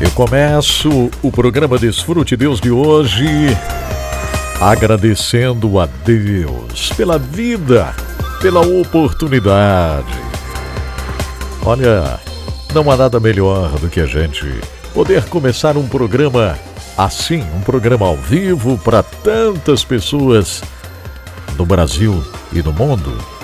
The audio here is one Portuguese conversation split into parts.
Eu começo o programa Desfrute Deus de hoje agradecendo a Deus pela vida, pela oportunidade. Olha, não há nada melhor do que a gente poder começar um programa assim, um programa ao vivo para tantas pessoas no Brasil e no mundo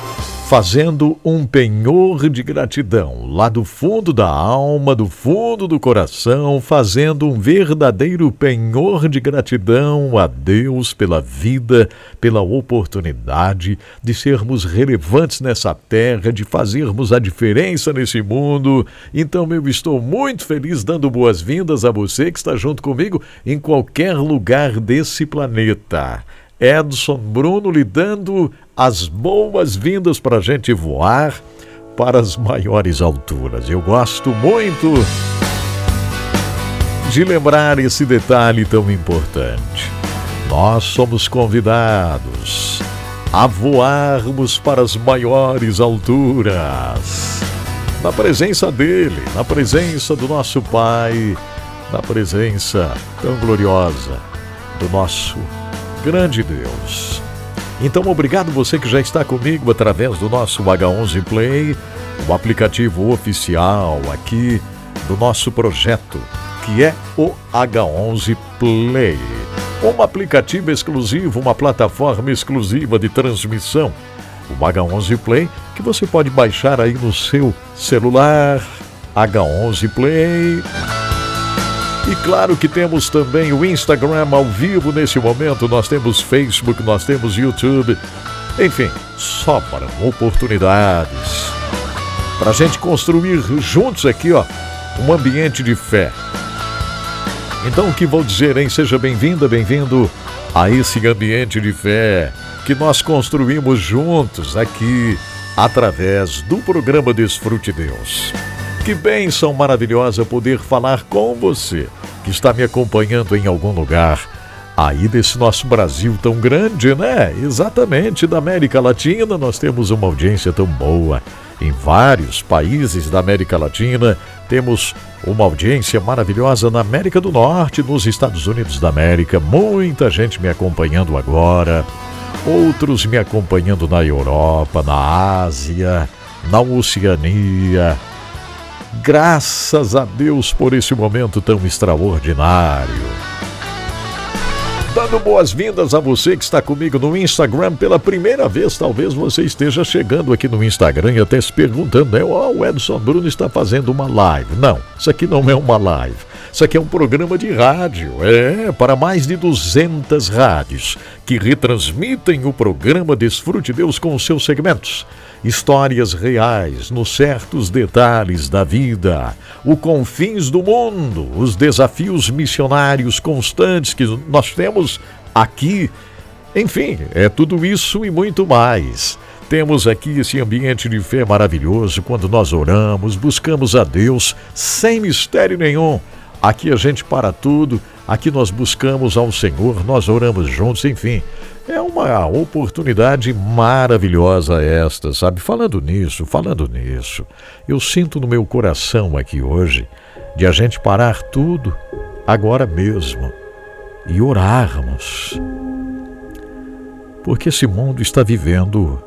fazendo um penhor de gratidão, lá do fundo da alma, do fundo do coração, fazendo um verdadeiro penhor de gratidão a Deus pela vida, pela oportunidade de sermos relevantes nessa terra, de fazermos a diferença nesse mundo. Então eu estou muito feliz dando boas-vindas a você que está junto comigo em qualquer lugar desse planeta. Edson Bruno lhe dando as boas-vindas para a gente voar para as maiores alturas. Eu gosto muito de lembrar esse detalhe tão importante. Nós somos convidados a voarmos para as maiores alturas. Na presença dele, na presença do nosso Pai, na presença tão gloriosa do nosso grande Deus. Então, obrigado você que já está comigo através do nosso H11 Play, o aplicativo oficial aqui do nosso projeto, que é o H11 Play. Um aplicativo exclusivo, uma plataforma exclusiva de transmissão, o H11 Play, que você pode baixar aí no seu celular. H11 Play. E claro que temos também o Instagram ao vivo nesse momento, nós temos Facebook, nós temos YouTube. Enfim, só para oportunidades. Para a gente construir juntos aqui, ó, um ambiente de fé. Então, o que vou dizer, hein? Seja bem-vinda, bem-vindo a esse ambiente de fé que nós construímos juntos aqui através do programa Desfrute Deus. Que bênção maravilhosa poder falar com você que está me acompanhando em algum lugar aí desse nosso Brasil tão grande, né? Exatamente, da América Latina, nós temos uma audiência tão boa. Em vários países da América Latina, temos uma audiência maravilhosa na América do Norte, nos Estados Unidos da América, muita gente me acompanhando agora, outros me acompanhando na Europa, na Ásia, na Oceania, Graças a Deus por esse momento tão extraordinário. Dando boas-vindas a você que está comigo no Instagram pela primeira vez. Talvez você esteja chegando aqui no Instagram e até se perguntando, né? Oh, o Edson Bruno está fazendo uma live. Não, isso aqui não é uma live. Isso aqui é um programa de rádio, é, para mais de 200 rádios que retransmitem o programa Desfrute Deus com os seus segmentos histórias reais nos certos detalhes da vida, o confins do mundo, os desafios missionários constantes que nós temos aqui. Enfim, é tudo isso e muito mais. Temos aqui esse ambiente de fé maravilhoso quando nós oramos, buscamos a Deus sem mistério nenhum. Aqui a gente para tudo, aqui nós buscamos ao Senhor, nós oramos juntos, enfim. É uma oportunidade maravilhosa esta, sabe? Falando nisso, falando nisso, eu sinto no meu coração aqui hoje de a gente parar tudo agora mesmo e orarmos. Porque esse mundo está vivendo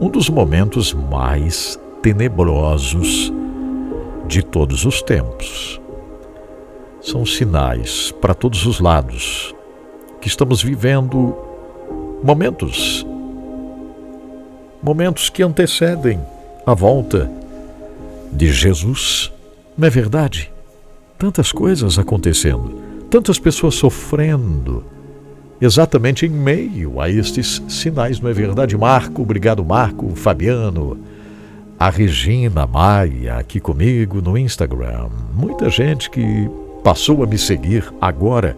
um dos momentos mais tenebrosos de todos os tempos. São sinais para todos os lados que estamos vivendo momentos momentos que antecedem a volta de Jesus. Não é verdade? Tantas coisas acontecendo, tantas pessoas sofrendo, exatamente em meio a estes sinais, não é verdade? Marco, obrigado, Marco, Fabiano, a Regina Maia aqui comigo no Instagram. Muita gente que passou a me seguir agora,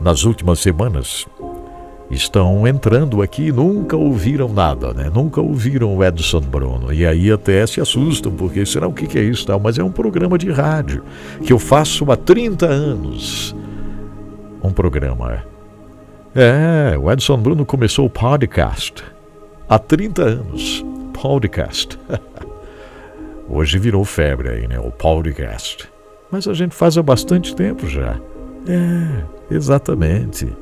nas últimas semanas, estão entrando aqui e nunca ouviram nada, né? Nunca ouviram o Edson Bruno. E aí até se assustam, porque será o que é isso? Tal? Mas é um programa de rádio que eu faço há 30 anos. Um programa. É, o Edson Bruno começou o podcast há 30 anos. Podcast. Hoje virou febre aí, né? O podcast. Mas a gente faz há bastante tempo já. É, exatamente.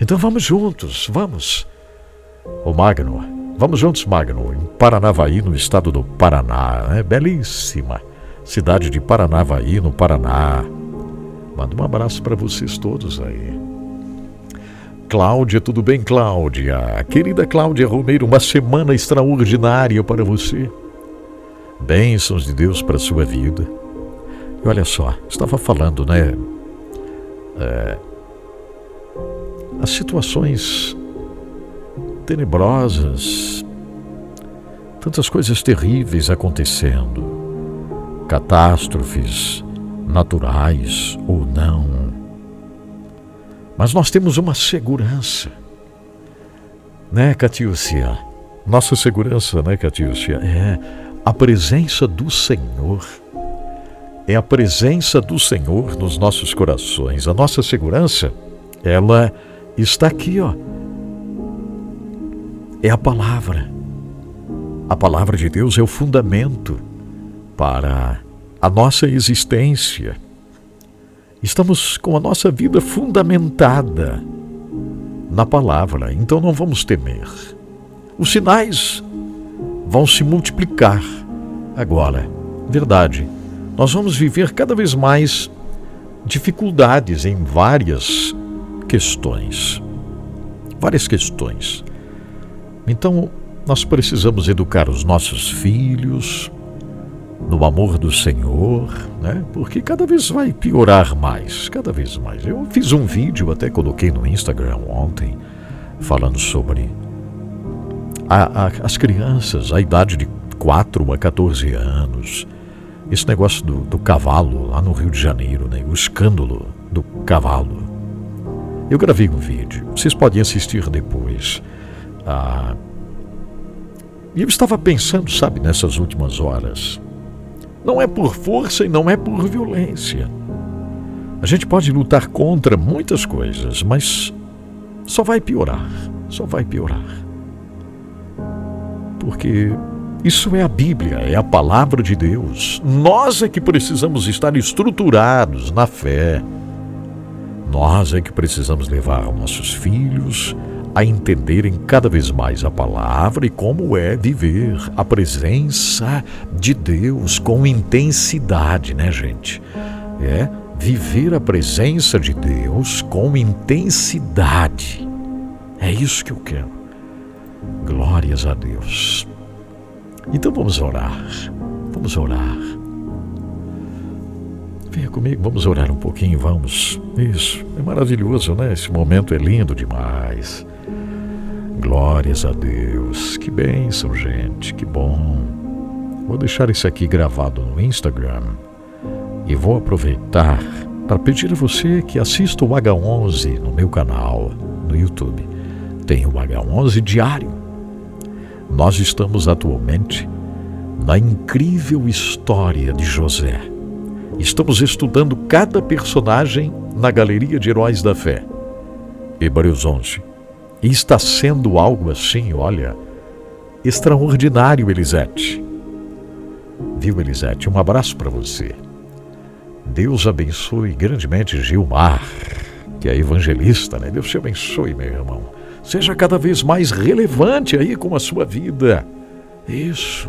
Então vamos juntos, vamos. O Magno, vamos juntos, Magno, em Paranavaí, no estado do Paraná. É belíssima cidade de Paranavaí, no Paraná. Manda um abraço para vocês todos aí. Cláudia, tudo bem, Cláudia? Querida Cláudia Romeiro, uma semana extraordinária para você bênçãos de Deus para a sua vida. E olha só, estava falando, né? É, as situações tenebrosas, tantas coisas terríveis acontecendo, catástrofes naturais ou não. Mas nós temos uma segurança, né, Catiúcia? Nossa segurança, né, Catiúcia? É a presença do Senhor. É a presença do Senhor nos nossos corações. A nossa segurança, ela está aqui, ó. É a palavra. A palavra de Deus é o fundamento para a nossa existência. Estamos com a nossa vida fundamentada na palavra, então não vamos temer. Os sinais vão se multiplicar. Agora, verdade, nós vamos viver cada vez mais dificuldades em várias questões. Várias questões. Então, nós precisamos educar os nossos filhos no amor do Senhor, né? Porque cada vez vai piorar mais, cada vez mais. Eu fiz um vídeo, até coloquei no Instagram ontem, falando sobre a, a, as crianças, a idade de 4 a 14 anos, esse negócio do, do cavalo lá no Rio de Janeiro, né? o escândalo do cavalo. Eu gravei um vídeo, vocês podem assistir depois. Ah, e eu estava pensando, sabe, nessas últimas horas. Não é por força e não é por violência. A gente pode lutar contra muitas coisas, mas só vai piorar, só vai piorar porque isso é a Bíblia, é a palavra de Deus. Nós é que precisamos estar estruturados na fé. Nós é que precisamos levar nossos filhos a entenderem cada vez mais a palavra e como é viver a presença de Deus com intensidade, né, gente? É viver a presença de Deus com intensidade. É isso que eu quero. Glórias a Deus. Então vamos orar. Vamos orar. Venha comigo, vamos orar um pouquinho, vamos. Isso, é maravilhoso, né? Esse momento é lindo demais. Glórias a Deus. Que bênção, gente, que bom. Vou deixar isso aqui gravado no Instagram e vou aproveitar para pedir a você que assista o H11 no meu canal no YouTube. Tem o H11 diário nós estamos atualmente na incrível história de José. Estamos estudando cada personagem na Galeria de Heróis da Fé. Hebreus 11. E está sendo algo assim, olha, extraordinário, Elisete. Viu, Elisete? Um abraço para você. Deus abençoe grandemente Gilmar, que é evangelista, né? Deus te abençoe, meu irmão. Seja cada vez mais relevante aí com a sua vida. Isso.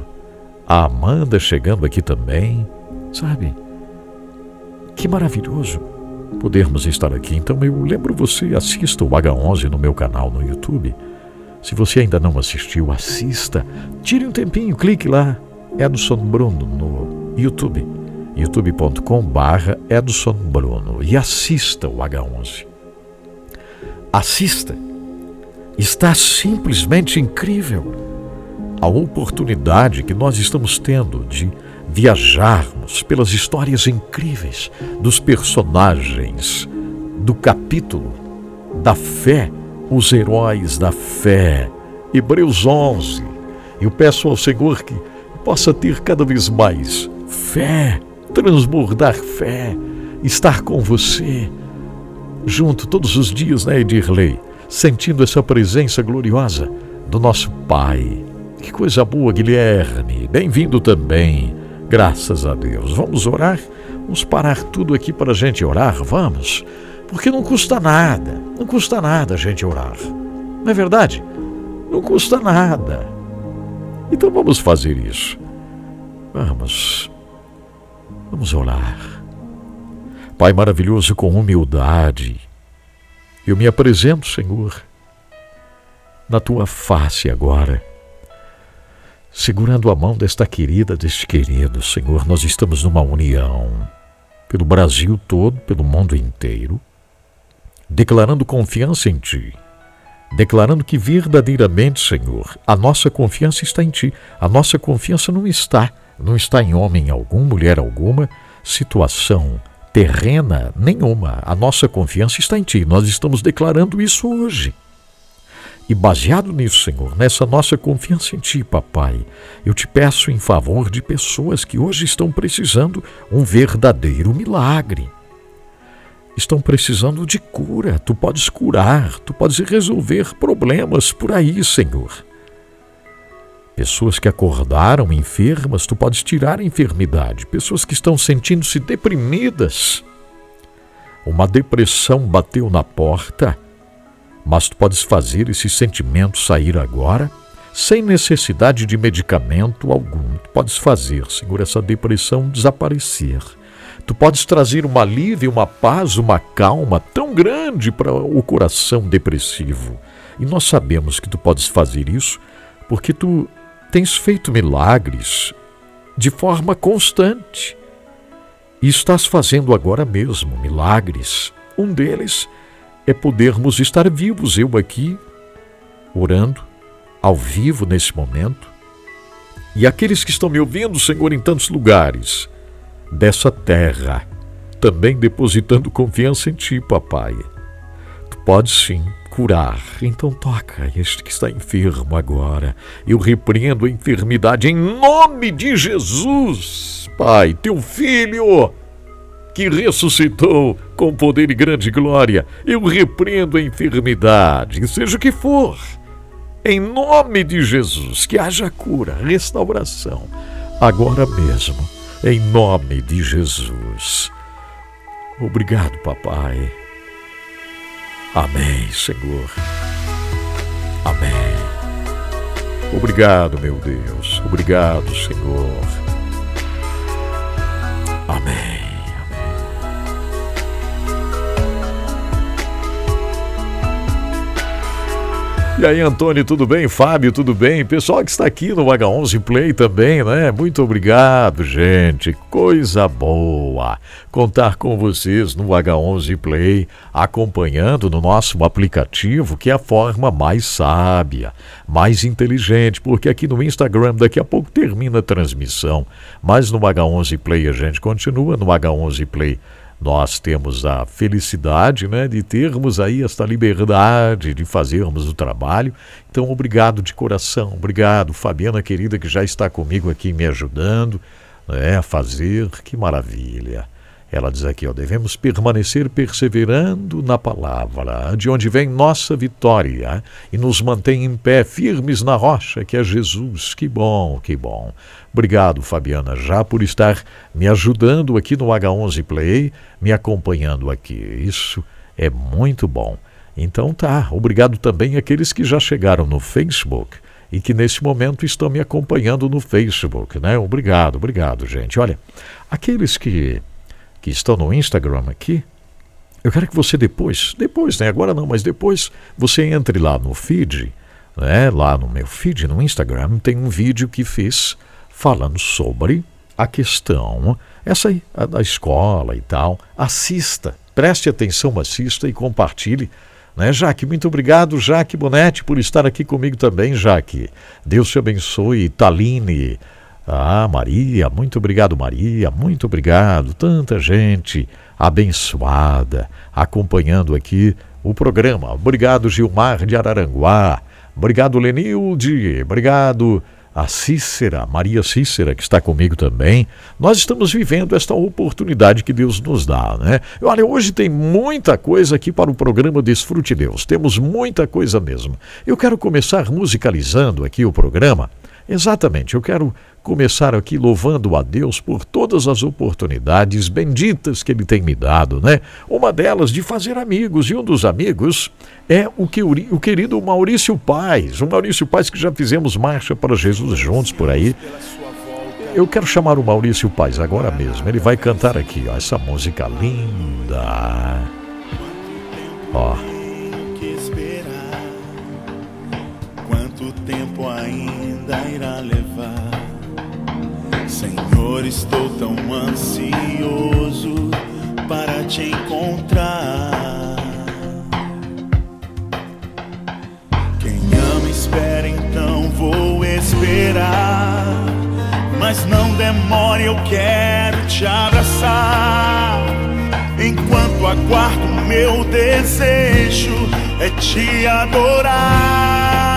A Amanda chegando aqui também, sabe? Que maravilhoso podermos estar aqui. Então eu lembro você, assista o H11 no meu canal no YouTube. Se você ainda não assistiu, assista. Tire um tempinho, clique lá. Edson Bruno no YouTube. youtube.com barra Edson Bruno e assista o H11. Assista Está simplesmente incrível. a oportunidade que nós estamos tendo de viajarmos pelas histórias incríveis dos personagens do capítulo da fé, os heróis da fé. Hebreus 11. Eu peço ao Senhor que possa ter cada vez mais fé, transbordar fé, estar com você, junto todos os dias, né, Edirley? Sentindo essa presença gloriosa do nosso Pai. Que coisa boa, Guilherme. Bem-vindo também. Graças a Deus. Vamos orar? Vamos parar tudo aqui para a gente orar? Vamos? Porque não custa nada. Não custa nada a gente orar. Não é verdade? Não custa nada. Então vamos fazer isso. Vamos. Vamos orar. Pai maravilhoso, com humildade, eu me apresento, Senhor, na tua face agora, segurando a mão desta querida, deste querido, Senhor. Nós estamos numa união pelo Brasil todo, pelo mundo inteiro, declarando confiança em Ti, declarando que verdadeiramente, Senhor, a nossa confiança está em Ti. A nossa confiança não está, não está em homem algum, mulher alguma, situação terrena nenhuma. A nossa confiança está em Ti. Nós estamos declarando isso hoje. E baseado nisso, Senhor, nessa nossa confiança em Ti, Papai, eu te peço em favor de pessoas que hoje estão precisando um verdadeiro milagre estão precisando de cura. Tu podes curar, tu podes resolver problemas por aí, Senhor. Pessoas que acordaram enfermas, tu podes tirar a enfermidade. Pessoas que estão sentindo-se deprimidas. Uma depressão bateu na porta, mas tu podes fazer esse sentimento sair agora, sem necessidade de medicamento algum. Tu podes fazer, Senhor, essa depressão desaparecer. Tu podes trazer uma alívio, uma paz, uma calma tão grande para o coração depressivo. E nós sabemos que tu podes fazer isso porque tu tens feito milagres de forma constante. E estás fazendo agora mesmo milagres. Um deles é podermos estar vivos, eu aqui, orando, ao vivo nesse momento. E aqueles que estão me ouvindo, Senhor, em tantos lugares dessa terra, também depositando confiança em Ti, papai. Tu podes sim curar. Então toca este que está enfermo agora. Eu repreendo a enfermidade em nome de Jesus, Pai, teu filho que ressuscitou com poder e grande glória. Eu repreendo a enfermidade, seja o que for. Em nome de Jesus, que haja cura, restauração, agora mesmo em nome de Jesus. Obrigado, papai. Amém, Senhor. Amém. Obrigado, meu Deus. Obrigado, Senhor. Amém. E aí, Antônio, tudo bem? Fábio, tudo bem? Pessoal que está aqui no H11 Play também, né? Muito obrigado, gente. Coisa boa contar com vocês no H11 Play, acompanhando no nosso aplicativo, que é a forma mais sábia, mais inteligente, porque aqui no Instagram daqui a pouco termina a transmissão, mas no H11 Play a gente continua no H11 Play nós temos a felicidade né, de termos aí esta liberdade de fazermos o trabalho. Então, obrigado de coração, obrigado, Fabiana querida, que já está comigo aqui me ajudando né, a fazer. Que maravilha! Ela diz aqui, ó, devemos permanecer perseverando na palavra, de onde vem nossa vitória, e nos mantém em pé, firmes na rocha, que é Jesus. Que bom, que bom. Obrigado, Fabiana, já por estar me ajudando aqui no H11 Play, me acompanhando aqui. Isso é muito bom. Então tá, obrigado também àqueles que já chegaram no Facebook e que nesse momento estão me acompanhando no Facebook, né? Obrigado, obrigado, gente. Olha, aqueles que que estão no Instagram aqui, eu quero que você depois, depois, né? Agora não, mas depois você entre lá no feed, né? Lá no meu feed no Instagram tem um vídeo que fiz falando sobre a questão essa aí, a da escola e tal. Assista, preste atenção, assista e compartilhe Né, Jaque? Muito obrigado, Jaque Bonetti, por estar aqui comigo também, Jaque. Deus te abençoe. Taline. Ah, Maria, muito obrigado, Maria, muito obrigado. Tanta gente abençoada acompanhando aqui o programa. Obrigado, Gilmar de Araranguá. Obrigado, Lenilde. Obrigado a Cícera, Maria Cícera, que está comigo também. Nós estamos vivendo esta oportunidade que Deus nos dá, né? Olha, hoje tem muita coisa aqui para o programa Desfrute Deus. Temos muita coisa mesmo. Eu quero começar musicalizando aqui o programa. Exatamente, eu quero começar aqui louvando a Deus por todas as oportunidades benditas que Ele tem me dado, né? Uma delas de fazer amigos, e um dos amigos é o, que, o querido Maurício Paz. O Maurício Paz que já fizemos marcha para Jesus juntos por aí. Eu quero chamar o Maurício Paz agora mesmo. Ele vai cantar aqui, ó, essa música linda. Ó. Quanto tempo ainda irá levar? Senhor, estou tão ansioso para te encontrar. Quem ama, espera, então vou esperar. Mas não demore, eu quero te abraçar. Enquanto aguardo, meu desejo é te adorar.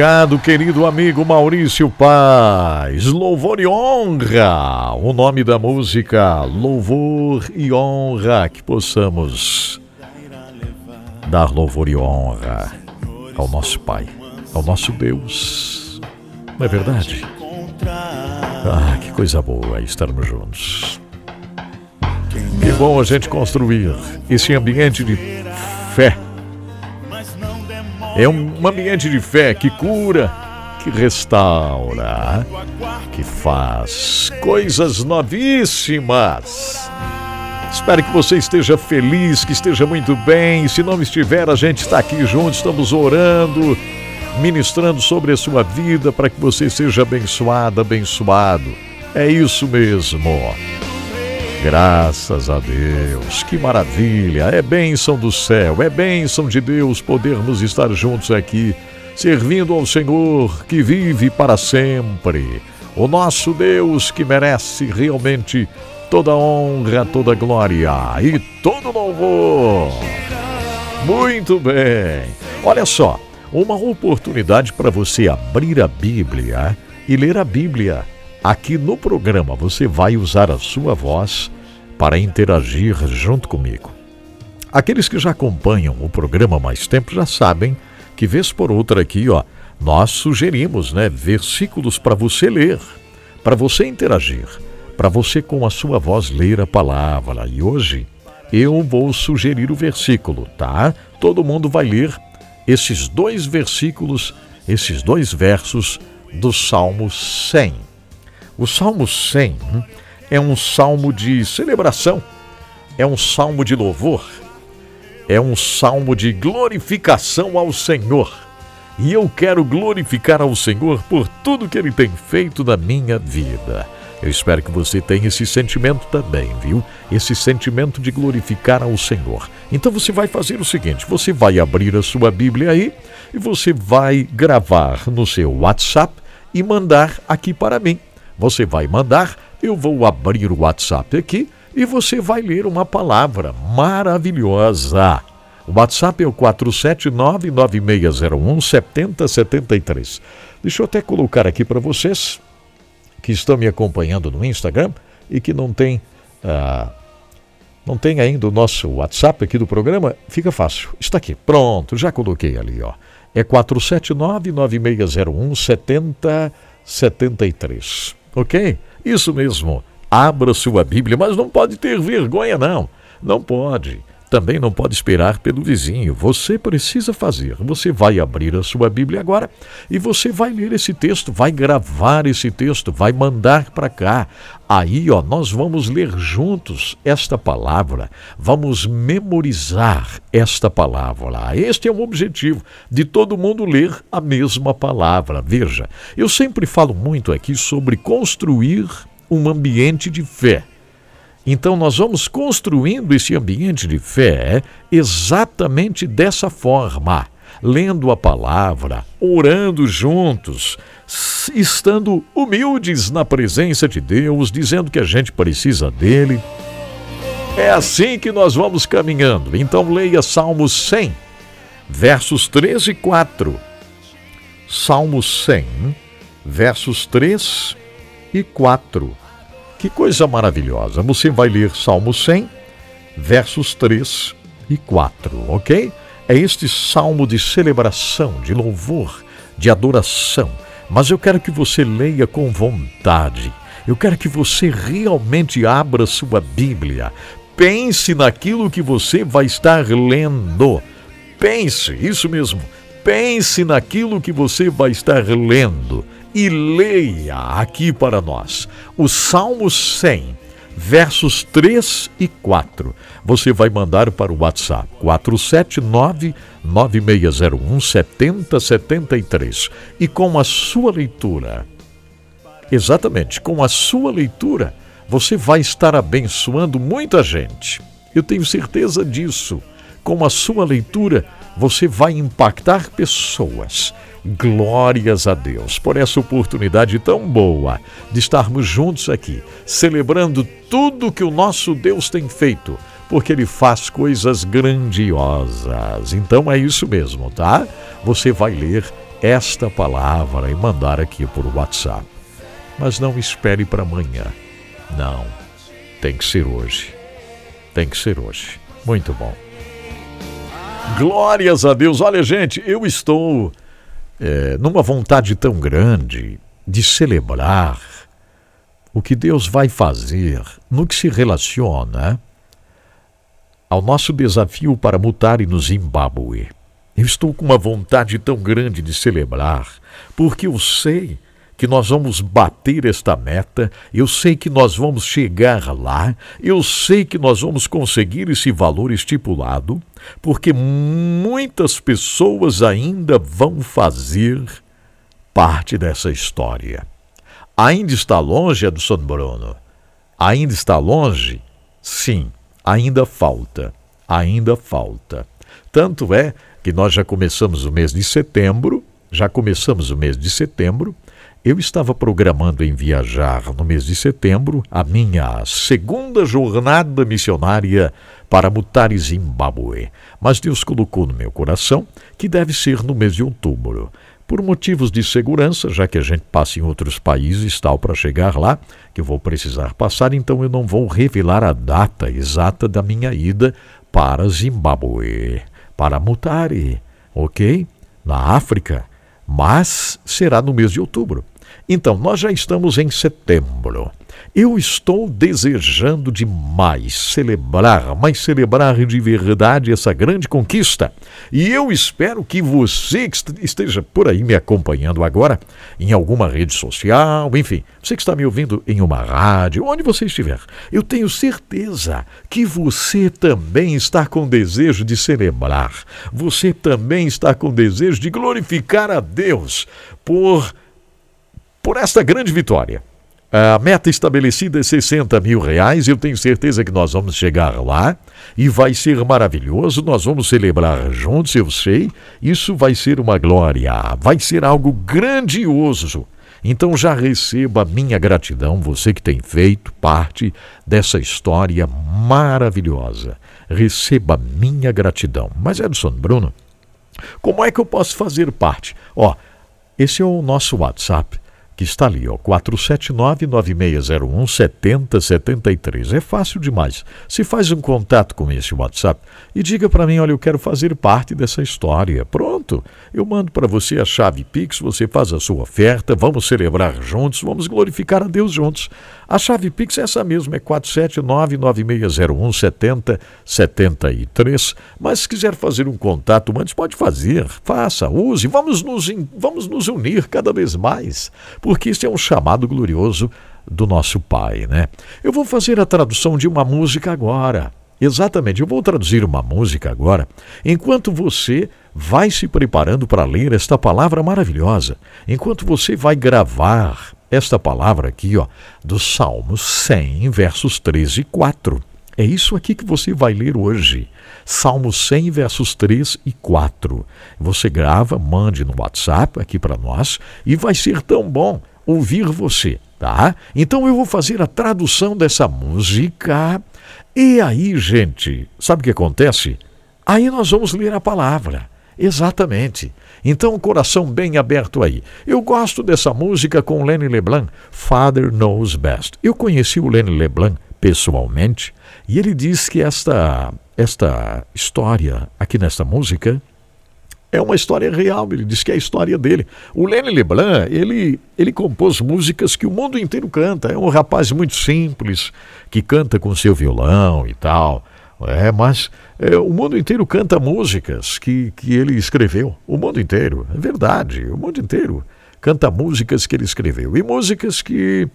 Obrigado, querido amigo Maurício Paz. Louvor e honra. O nome da música, Louvor e honra. Que possamos dar louvor e honra ao nosso Pai, ao nosso Deus. Não é verdade? Ah, que coisa boa estarmos juntos. Que bom a gente construir esse ambiente de fé é um ambiente de fé que cura, que restaura, que faz coisas novíssimas. Espero que você esteja feliz, que esteja muito bem. Se não estiver, a gente está aqui junto, estamos orando, ministrando sobre a sua vida para que você seja abençoada, abençoado. É isso mesmo. Graças a Deus, que maravilha! É bênção do céu, é bênção de Deus podermos estar juntos aqui, servindo ao Senhor que vive para sempre. O nosso Deus que merece realmente toda honra, toda glória e todo louvor. Muito bem. Olha só, uma oportunidade para você abrir a Bíblia e ler a Bíblia Aqui no programa você vai usar a sua voz para interagir junto comigo. Aqueles que já acompanham o programa há mais tempo já sabem que vez por outra aqui, ó, nós sugerimos, né, versículos para você ler, para você interagir, para você com a sua voz ler a palavra. E hoje eu vou sugerir o versículo, tá? Todo mundo vai ler esses dois versículos, esses dois versos do Salmo 100. O Salmo 100 é um salmo de celebração, é um salmo de louvor, é um salmo de glorificação ao Senhor. E eu quero glorificar ao Senhor por tudo que Ele tem feito na minha vida. Eu espero que você tenha esse sentimento também, viu? Esse sentimento de glorificar ao Senhor. Então você vai fazer o seguinte: você vai abrir a sua Bíblia aí e você vai gravar no seu WhatsApp e mandar aqui para mim. Você vai mandar, eu vou abrir o WhatsApp aqui e você vai ler uma palavra maravilhosa. O WhatsApp é o 479-9601-7073. Deixa eu até colocar aqui para vocês que estão me acompanhando no Instagram e que não tem, ah, não tem ainda o nosso WhatsApp aqui do programa, fica fácil. Está aqui, pronto, já coloquei ali, ó. É 479-9601-7073. Ok? Isso mesmo. Abra sua Bíblia, mas não pode ter vergonha, não. Não pode. Também não pode esperar pelo vizinho. Você precisa fazer. Você vai abrir a sua Bíblia agora e você vai ler esse texto, vai gravar esse texto, vai mandar para cá. Aí, ó, nós vamos ler juntos esta palavra, vamos memorizar esta palavra. Este é o objetivo de todo mundo ler a mesma palavra. Veja, eu sempre falo muito aqui sobre construir um ambiente de fé. Então, nós vamos construindo esse ambiente de fé exatamente dessa forma, lendo a palavra, orando juntos, estando humildes na presença de Deus, dizendo que a gente precisa dele. É assim que nós vamos caminhando. Então, leia Salmos 100, versos 3 e 4. Salmos 100, versos 3 e 4. Que coisa maravilhosa! Você vai ler Salmo 100, versos 3 e 4, ok? É este salmo de celebração, de louvor, de adoração. Mas eu quero que você leia com vontade. Eu quero que você realmente abra sua Bíblia. Pense naquilo que você vai estar lendo. Pense, isso mesmo. Pense naquilo que você vai estar lendo e leia aqui para nós o Salmo 100, versos 3 e 4. Você vai mandar para o WhatsApp 479 9601 7073 e com a sua leitura, exatamente, com a sua leitura, você vai estar abençoando muita gente. Eu tenho certeza disso. Com a sua leitura, você vai impactar pessoas Glórias a Deus por essa oportunidade tão boa de estarmos juntos aqui, celebrando tudo que o nosso Deus tem feito, porque Ele faz coisas grandiosas. Então é isso mesmo, tá? Você vai ler esta palavra e mandar aqui por WhatsApp. Mas não espere para amanhã. Não, tem que ser hoje. Tem que ser hoje. Muito bom. Glórias a Deus. Olha, gente, eu estou é, numa vontade tão grande de celebrar o que Deus vai fazer no que se relaciona ao nosso desafio para mutar no Zimbábue. Eu estou com uma vontade tão grande de celebrar, porque eu sei que nós vamos bater esta meta, eu sei que nós vamos chegar lá, eu sei que nós vamos conseguir esse valor estipulado, porque muitas pessoas ainda vão fazer parte dessa história. Ainda está longe, Edson Bruno? Ainda está longe? Sim, ainda falta. Ainda falta. Tanto é que nós já começamos o mês de setembro, já começamos o mês de setembro, eu estava programando em viajar no mês de setembro a minha segunda jornada missionária para Mutare, Zimbábue, mas Deus colocou no meu coração que deve ser no mês de outubro. Por motivos de segurança, já que a gente passa em outros países tal para chegar lá, que eu vou precisar passar, então eu não vou revelar a data exata da minha ida para Zimbábue, para Mutare, ok? Na África, mas será no mês de outubro. Então, nós já estamos em setembro. Eu estou desejando demais celebrar, mas celebrar de verdade essa grande conquista. E eu espero que você que esteja por aí me acompanhando agora, em alguma rede social, enfim, você que está me ouvindo em uma rádio, onde você estiver, eu tenho certeza que você também está com desejo de celebrar. Você também está com desejo de glorificar a Deus por por esta grande vitória. A meta estabelecida é 60 mil reais. Eu tenho certeza que nós vamos chegar lá e vai ser maravilhoso. Nós vamos celebrar juntos, eu sei. Isso vai ser uma glória, vai ser algo grandioso. Então já receba minha gratidão, você que tem feito parte dessa história maravilhosa. Receba minha gratidão. Mas Edson Bruno, como é que eu posso fazer parte? Ó, esse é o nosso WhatsApp que está ali, ó, 479-9601-7073. É fácil demais. Se faz um contato com esse WhatsApp e diga para mim, olha, eu quero fazer parte dessa história. Pronto, eu mando para você a chave Pix, você faz a sua oferta, vamos celebrar juntos, vamos glorificar a Deus juntos. A chave Pix é essa mesmo, é 479-9601-7073. Mas se quiser fazer um contato antes, pode fazer, faça, use, vamos nos, vamos nos unir cada vez mais, porque isso é um chamado glorioso do nosso Pai, né? Eu vou fazer a tradução de uma música agora. Exatamente, eu vou traduzir uma música agora, enquanto você vai se preparando para ler esta palavra maravilhosa, enquanto você vai gravar esta palavra aqui, ó, do Salmo 100, versos 13 e 4. É isso aqui que você vai ler hoje. Salmo 100, versos 3 e 4. Você grava, mande no WhatsApp aqui para nós e vai ser tão bom ouvir você, tá? Então eu vou fazer a tradução dessa música. E aí, gente, sabe o que acontece? Aí nós vamos ler a palavra. Exatamente. Então, coração bem aberto aí. Eu gosto dessa música com Lenny LeBlanc, Father Knows Best. Eu conheci o Lenny LeBlanc pessoalmente e ele diz que esta, esta história aqui nesta música é uma história real. Ele diz que é a história dele. O Lenny LeBlanc, ele, ele compôs músicas que o mundo inteiro canta. É um rapaz muito simples, que canta com seu violão e tal. É, mas é, o mundo inteiro canta músicas que, que ele escreveu. O mundo inteiro, é verdade, o mundo inteiro canta músicas que ele escreveu. E músicas que,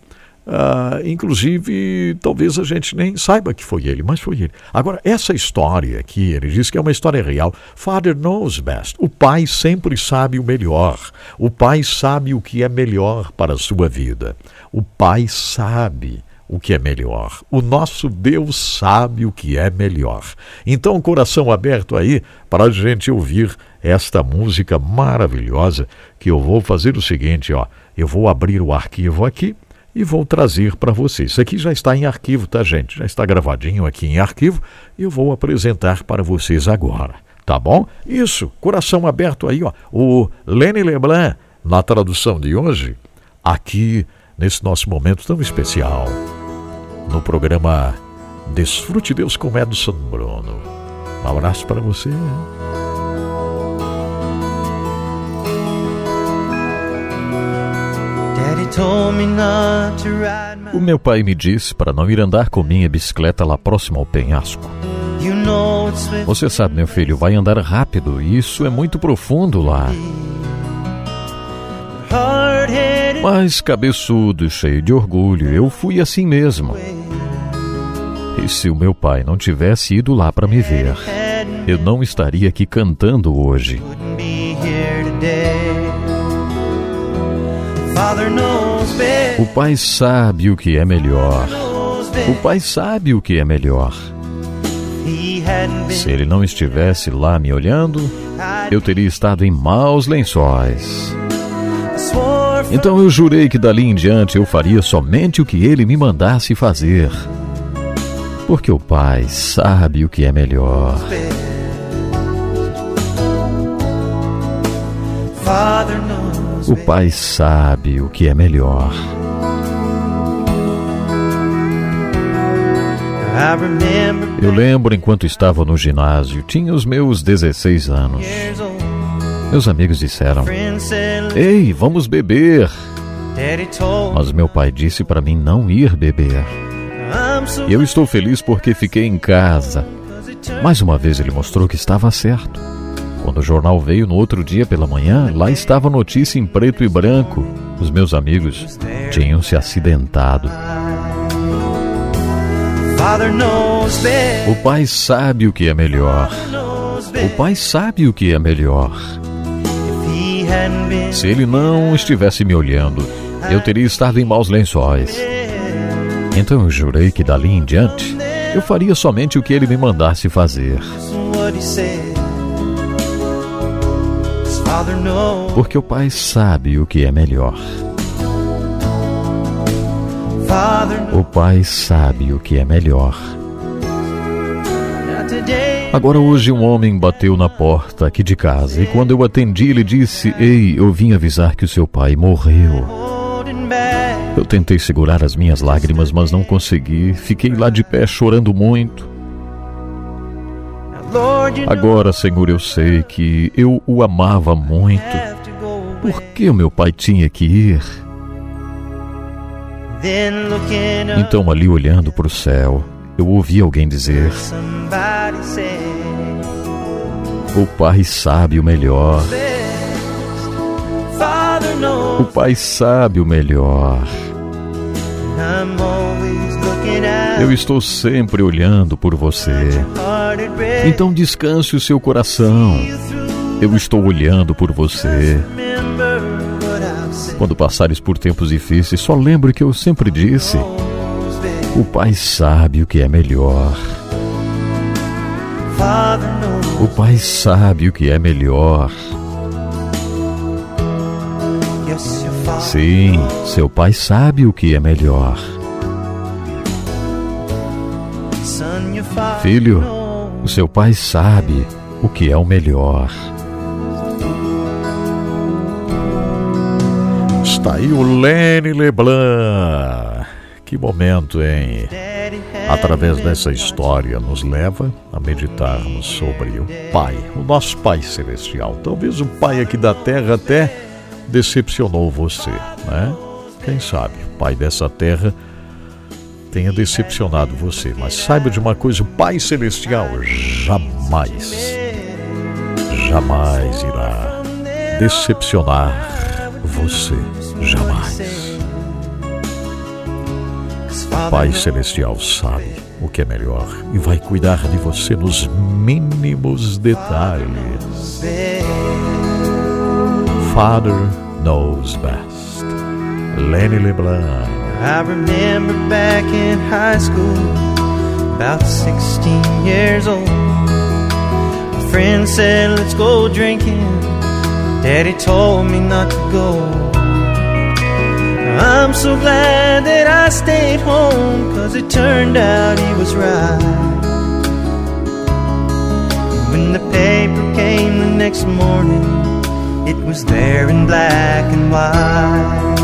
ah, inclusive, talvez a gente nem saiba que foi ele, mas foi ele. Agora, essa história aqui, ele diz que é uma história real. Father knows best. O pai sempre sabe o melhor. O pai sabe o que é melhor para a sua vida. O pai sabe o que é melhor. O nosso Deus sabe o que é melhor. Então, coração aberto aí para a gente ouvir esta música maravilhosa que eu vou fazer o seguinte, ó. Eu vou abrir o arquivo aqui e vou trazer para vocês. Isso aqui já está em arquivo, tá, gente? Já está gravadinho aqui em arquivo e eu vou apresentar para vocês agora. Tá bom? Isso, coração aberto aí, ó. O Lenny Leblanc, na tradução de hoje, aqui nesse nosso momento tão especial, no programa Desfrute Deus com Edson Bruno. Um abraço para você. O meu pai me disse para não ir andar com minha bicicleta lá próximo ao penhasco. Você sabe, meu filho, vai andar rápido e isso é muito profundo lá. Mas cabeçudo, cheio de orgulho, eu fui assim mesmo. E se o meu pai não tivesse ido lá para me ver, eu não estaria aqui cantando hoje. O pai sabe o que é melhor. O pai sabe o que é melhor. Se ele não estivesse lá me olhando, eu teria estado em maus lençóis. Então eu jurei que dali em diante eu faria somente o que ele me mandasse fazer. Porque o pai sabe o que é melhor. O pai sabe o que é melhor. Eu lembro enquanto estava no ginásio, tinha os meus 16 anos. Meus amigos disseram: Ei, vamos beber. Mas meu pai disse para mim não ir beber. E eu estou feliz porque fiquei em casa. Mais uma vez ele mostrou que estava certo. Quando o jornal veio no outro dia pela manhã, lá estava a notícia em preto e branco. Os meus amigos tinham se acidentado. O pai sabe o que é melhor. O pai sabe o que é melhor. Se ele não estivesse me olhando, eu teria estado em maus lençóis. Então eu jurei que dali em diante eu faria somente o que ele me mandasse fazer. Porque o pai sabe o que é melhor. O pai sabe o que é melhor. Agora hoje um homem bateu na porta aqui de casa e quando eu atendi ele disse: "Ei, eu vim avisar que o seu pai morreu." Eu tentei segurar as minhas lágrimas, mas não consegui. Fiquei lá de pé chorando muito. Agora, Senhor, eu sei que eu o amava muito. Por que o meu pai tinha que ir? Então, ali olhando para o céu, eu ouvi alguém dizer: O pai sabe o melhor. O pai sabe o melhor. Eu estou sempre olhando por você. Então descanse o seu coração. Eu estou olhando por você. Quando passares por tempos difíceis, só lembre que eu sempre disse: o Pai sabe o que é melhor. O Pai sabe o que é melhor. Sim, seu Pai sabe o que é melhor. Filho, o seu pai sabe o que é o melhor. Está aí o Lenny Leblanc. Que momento, hein? Através dessa história, nos leva a meditarmos sobre o Pai, o nosso Pai Celestial. Talvez o Pai aqui da terra até decepcionou você, né? Quem sabe, o Pai dessa terra tenha decepcionado você, mas saiba de uma coisa: o Pai Celestial jamais, jamais irá decepcionar você. Jamais. Pai Celestial sabe o que é melhor e vai cuidar de você nos mínimos detalhes. Father knows best. Lenny LeBlanc. I remember back in high school, about 16 years old. My friend said, Let's go drinking. Daddy told me not to go. I'm so glad that I stayed home, cause it turned out he was right. When the paper came the next morning, it was there in black and white.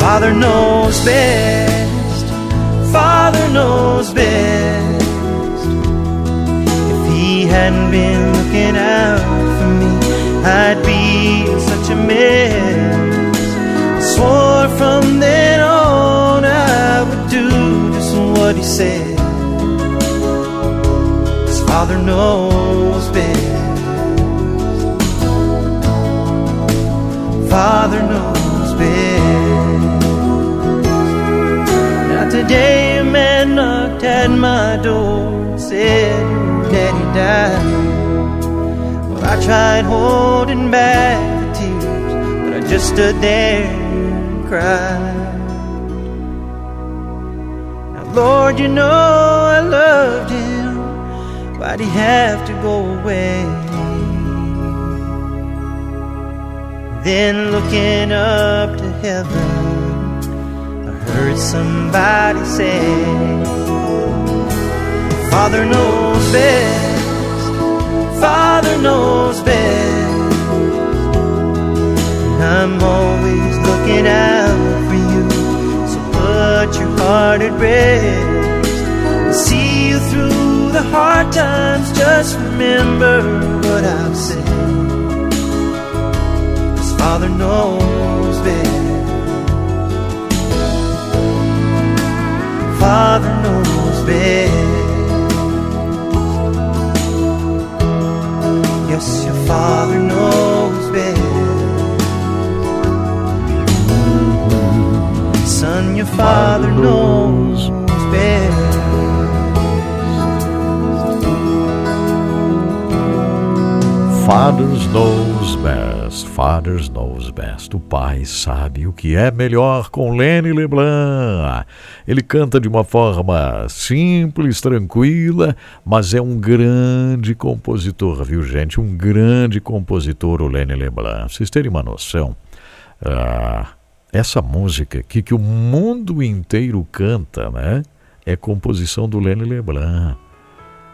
Father knows best, Father knows best. If he hadn't been looking out for me, I'd be in such a mess. Swore from then on I would do just what he said. His Father knows best. Father knows best. Now today a man knocked at my door and said, Daddy died. Well, I tried holding back the tears, but I just stood there cried. Now, Lord, you know I loved him. Why'd he have to go away? Then looking up to heaven, I heard somebody say, Father knows best, Father knows best. I'm always looking out for you, so put your heart at rest and see you through the hard times. Just remember what I've said. Cause Father knows best. Father knows best. Yes, your Father knows Son, your Father knows best. Fathers knows best, fathers knows best. O pai sabe o que é melhor com Lenny Leblanc. Ele canta de uma forma simples, tranquila, mas é um grande compositor, viu gente? Um grande compositor, o Lenny Leblanc. Pra vocês terem uma noção, ah, essa música aqui que o mundo inteiro canta, né? É composição do Lenny Leblanc.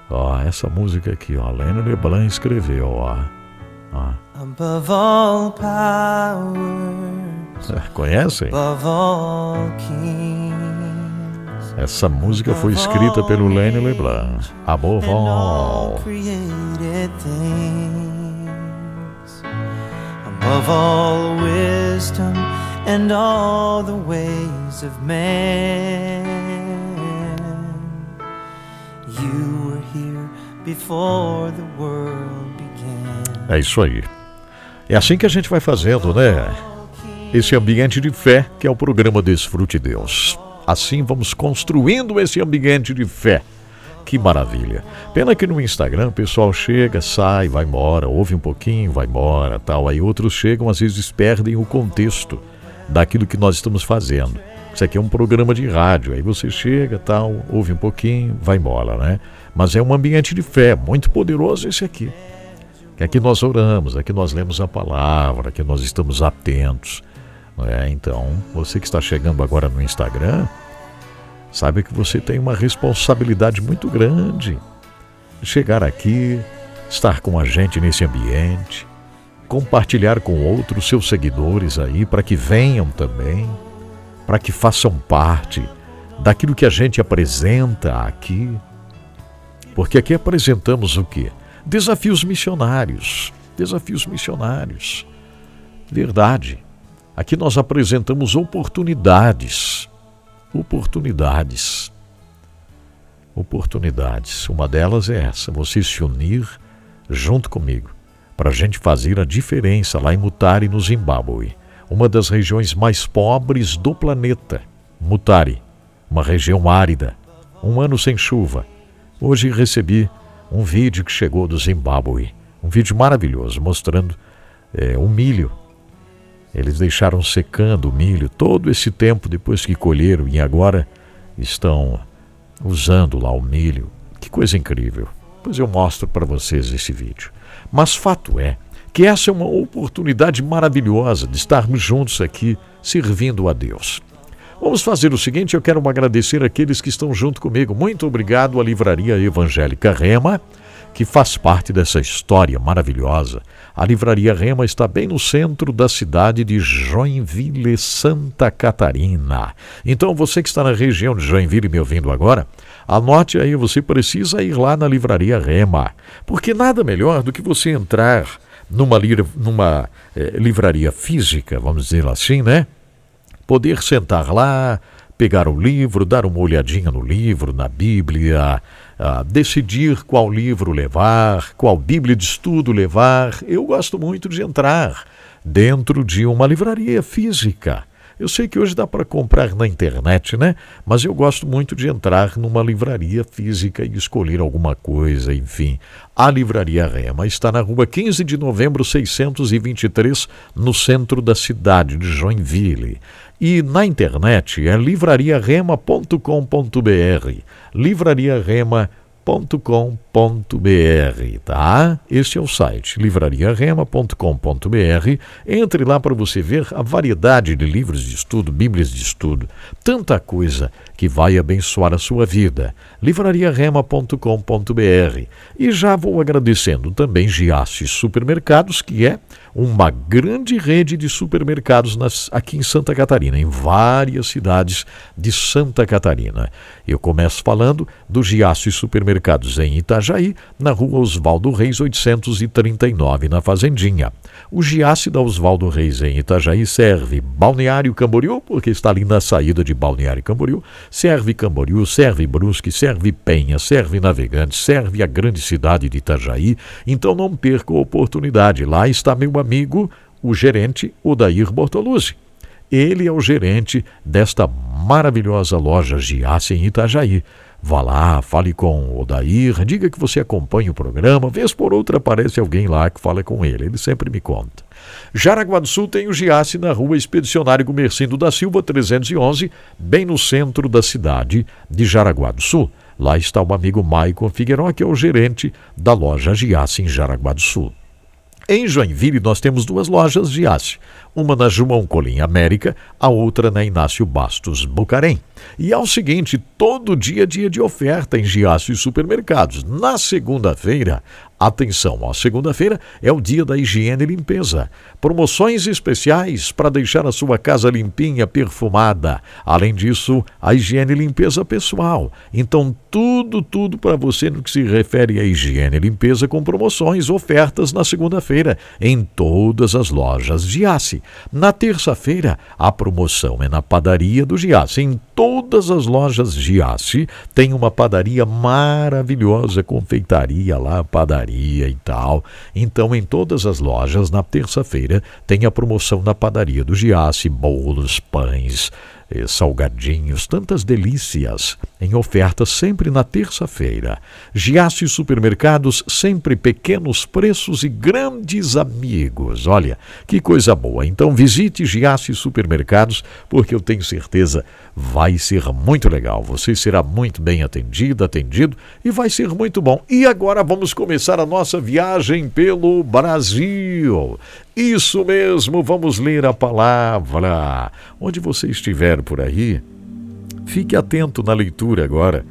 Ó, essa música aqui, ó, Lena Leblanc escreveu, ó. ó. Above all powers, Conhecem? above all kings, Essa música foi escrita pelo Lenny Leblanc. Above all above all wisdom and all the ways of man. You were here before the world began. É isso aí. É assim que a gente vai fazendo, né? Esse ambiente de fé que é o programa Desfrute Deus. Assim vamos construindo esse ambiente de fé. Que maravilha. Pena que no Instagram o pessoal chega, sai, vai embora, ouve um pouquinho, vai embora, tal. Aí outros chegam, às vezes perdem o contexto daquilo que nós estamos fazendo. Isso aqui é um programa de rádio, aí você chega, tal, ouve um pouquinho, vai embora, né? Mas é um ambiente de fé, muito poderoso esse aqui. Aqui nós oramos, aqui nós lemos a palavra, aqui nós estamos atentos. É, então, você que está chegando agora no Instagram, sabe que você tem uma responsabilidade muito grande. Chegar aqui, estar com a gente nesse ambiente, compartilhar com outros seus seguidores aí para que venham também, para que façam parte daquilo que a gente apresenta aqui. Porque aqui apresentamos o quê? Desafios missionários. Desafios missionários. Verdade. Aqui nós apresentamos oportunidades. Oportunidades. Oportunidades. Uma delas é essa: você se unir junto comigo para a gente fazer a diferença lá em Mutare, no Zimbábue, uma das regiões mais pobres do planeta. Mutare, uma região árida, um ano sem chuva. Hoje recebi um vídeo que chegou do Zimbábue, um vídeo maravilhoso mostrando é, o milho Eles deixaram secando o milho todo esse tempo depois que colheram e agora estão usando lá o milho. Que coisa incrível. Pois eu mostro para vocês esse vídeo. Mas fato é que essa é uma oportunidade maravilhosa de estarmos juntos aqui servindo a Deus. Vamos fazer o seguinte: eu quero agradecer aqueles que estão junto comigo. Muito obrigado à Livraria Evangélica Rema, que faz parte dessa história maravilhosa. A Livraria Rema está bem no centro da cidade de Joinville, Santa Catarina. Então, você que está na região de Joinville me ouvindo agora, anote aí, você precisa ir lá na Livraria Rema, porque nada melhor do que você entrar numa, numa eh, livraria física, vamos dizer assim, né? Poder sentar lá, pegar o livro, dar uma olhadinha no livro, na Bíblia, uh, decidir qual livro levar, qual Bíblia de estudo levar. Eu gosto muito de entrar dentro de uma livraria física eu sei que hoje dá para comprar na internet, né? Mas eu gosto muito de entrar numa livraria física e escolher alguma coisa, enfim. A Livraria Rema está na rua 15 de novembro 623, no centro da cidade de Joinville. E na internet é livrariarema.com.br. Livrariarema.com.br livrariarema.com.br, tá? Este é o site livrariarema.com.br. Entre lá para você ver a variedade de livros de estudo, bíblias de estudo, tanta coisa que vai abençoar a sua vida. livrariarema.com.br. E já vou agradecendo também Giasse Supermercados, que é uma grande rede de supermercados nas, aqui em Santa Catarina, em várias cidades de Santa Catarina. Eu começo falando do Giasse Supermercados em Itajaí, na rua Oswaldo Reis 839, na Fazendinha. O Giasse da Oswaldo Reis em Itajaí serve Balneário Camboriú, porque está ali na saída de Balneário Camboriú, serve Camboriú, serve Brusque, serve Penha, serve Navegante, serve a grande cidade de Itajaí. Então não perca a oportunidade. Lá está meu amigo amigo, o gerente Odair Bortoluzzi. Ele é o gerente desta maravilhosa loja Giasse em Itajaí. Vá lá, fale com o Odair, diga que você acompanha o programa, vez por outra aparece alguém lá que fala com ele, ele sempre me conta. Jaraguá do Sul tem o Giasse na rua Expedicionário Gumercindo da Silva 311, bem no centro da cidade de Jaraguá do Sul. Lá está o amigo Maicon Figueiró, que é o gerente da loja Giasse em Jaraguá do Sul. Em Joinville, nós temos duas lojas aço, uma na João Colim América, a outra na Inácio Bastos Bucarém. E é o seguinte, todo dia é dia de oferta em Giaço e supermercados. Na segunda-feira, Atenção, a segunda-feira é o dia da higiene e limpeza. Promoções especiais para deixar a sua casa limpinha, perfumada. Além disso, a higiene e limpeza pessoal. Então, tudo, tudo para você no que se refere à higiene e limpeza com promoções, ofertas na segunda-feira em todas as lojas Giasse. Na terça-feira, a promoção é na padaria do Giasse. Em todas as lojas Giasse tem uma padaria maravilhosa, confeitaria lá, padaria e tal. Então, em todas as lojas, na terça-feira, tem a promoção na padaria do Giasse, bolos, pães, salgadinhos, tantas delícias, em oferta sempre na terça-feira. Giasse Supermercados, sempre pequenos preços e grandes amigos. Olha, que coisa boa. Então visite Giasse Supermercados, porque eu tenho certeza vai ser muito legal. Você será muito bem atendido, atendido e vai ser muito bom. E agora vamos começar a nossa viagem pelo Brasil. Isso mesmo, vamos ler a palavra. Onde você estiver por aí, fique atento na leitura agora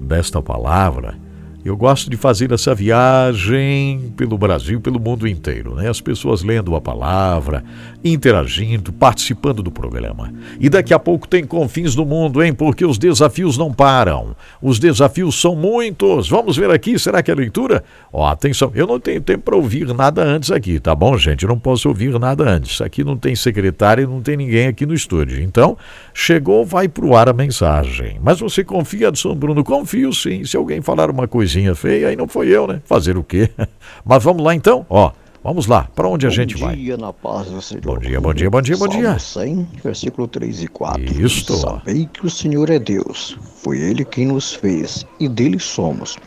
desta palavra eu gosto de fazer essa viagem pelo Brasil, pelo mundo inteiro, né? As pessoas lendo a palavra, interagindo, participando do programa. E daqui a pouco tem confins do mundo, hein? Porque os desafios não param. Os desafios são muitos. Vamos ver aqui, será que é leitura? Ó, atenção, eu não tenho tempo para ouvir nada antes aqui, tá bom, gente? Eu não posso ouvir nada antes. Aqui não tem secretária e não tem ninguém aqui no estúdio. Então, chegou, vai pro ar a mensagem. Mas você confia, São Bruno? Confio sim. Se alguém falar uma coisa coisinha feia, aí não foi eu, né? Fazer o quê? Mas vamos lá então, ó. Vamos lá, para onde a gente vai? Bom dia, na paz do Senhor. Bom dia, bom dia, bom dia, bom dia. 100, versículo 3 e 4. Isto. Sabei que o Senhor é Deus, foi Ele quem nos fez, e dele somos.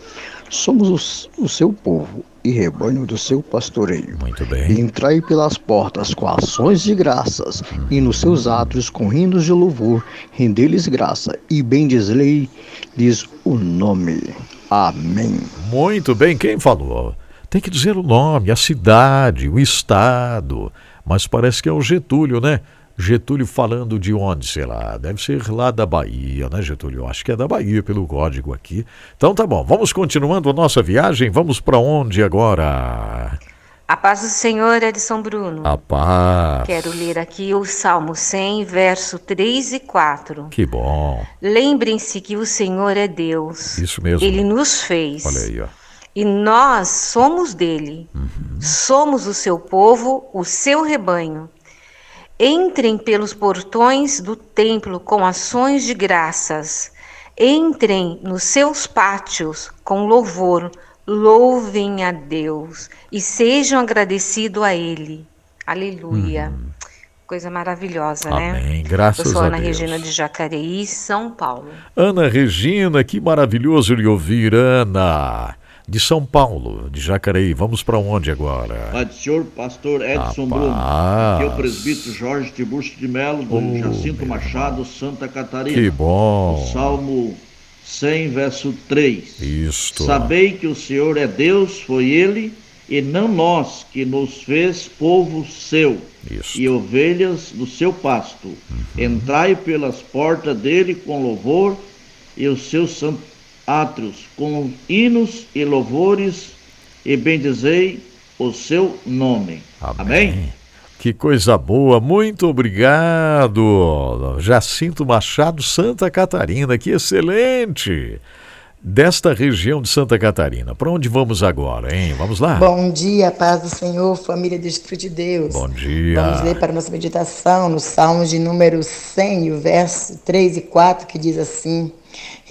Somos o, o seu povo, e rebanho do seu pastoreio. Muito bem. Entrai pelas portas com ações de graças, e nos seus atos com hinos de louvor, rendei-lhes graça e bendizei-lhes o nome. Amém. Muito bem, quem falou? Tem que dizer o nome, a cidade, o estado. Mas parece que é o Getúlio, né? Getúlio falando de onde, sei lá, deve ser lá da Bahia, né, Getúlio? Acho que é da Bahia pelo código aqui. Então tá bom, vamos continuando a nossa viagem. Vamos para onde agora? A paz do Senhor é de São Bruno. A paz. Quero ler aqui o Salmo 100, verso 3 e 4. Que bom. Lembrem-se que o Senhor é Deus. Isso mesmo. Ele nos fez. Olha aí, ó. E nós somos dele. Uhum. Somos o seu povo, o seu rebanho. Entrem pelos portões do templo com ações de graças. Entrem nos seus pátios com louvor. Louvem a Deus e sejam agradecidos a Ele. Aleluia. Hum. Coisa maravilhosa, Amém. né? Amém. Graças Eu sou a Ana Deus. Regina de Jacareí, São Paulo. Ana Regina, que maravilhoso lhe ouvir, Ana de São Paulo, de Jacareí. Vamos para onde agora? Pai do senhor, pastor Edson Bruno. Aqui é o presbítero Jorge Tiburcio de Melo, do oh, Jacinto Machado, Santa Catarina. Que bom. O Salmo 100, verso 3. Isto. Sabei que o Senhor é Deus, foi Ele, e não nós, que nos fez povo seu Isto. e ovelhas do seu pasto. Uhum. Entrai pelas portas dele com louvor e os seus santos átrios com hinos e louvores e bendizei o seu nome. Amém. Amém? Que coisa boa, muito obrigado. Jacinto Machado, Santa Catarina, que excelente. Desta região de Santa Catarina. Para onde vamos agora, hein? Vamos lá? Bom dia, paz do Senhor, família do Espírito de Deus. Bom dia. Vamos ler para nossa meditação no Salmo de número 100, o verso 3 e 4, que diz assim: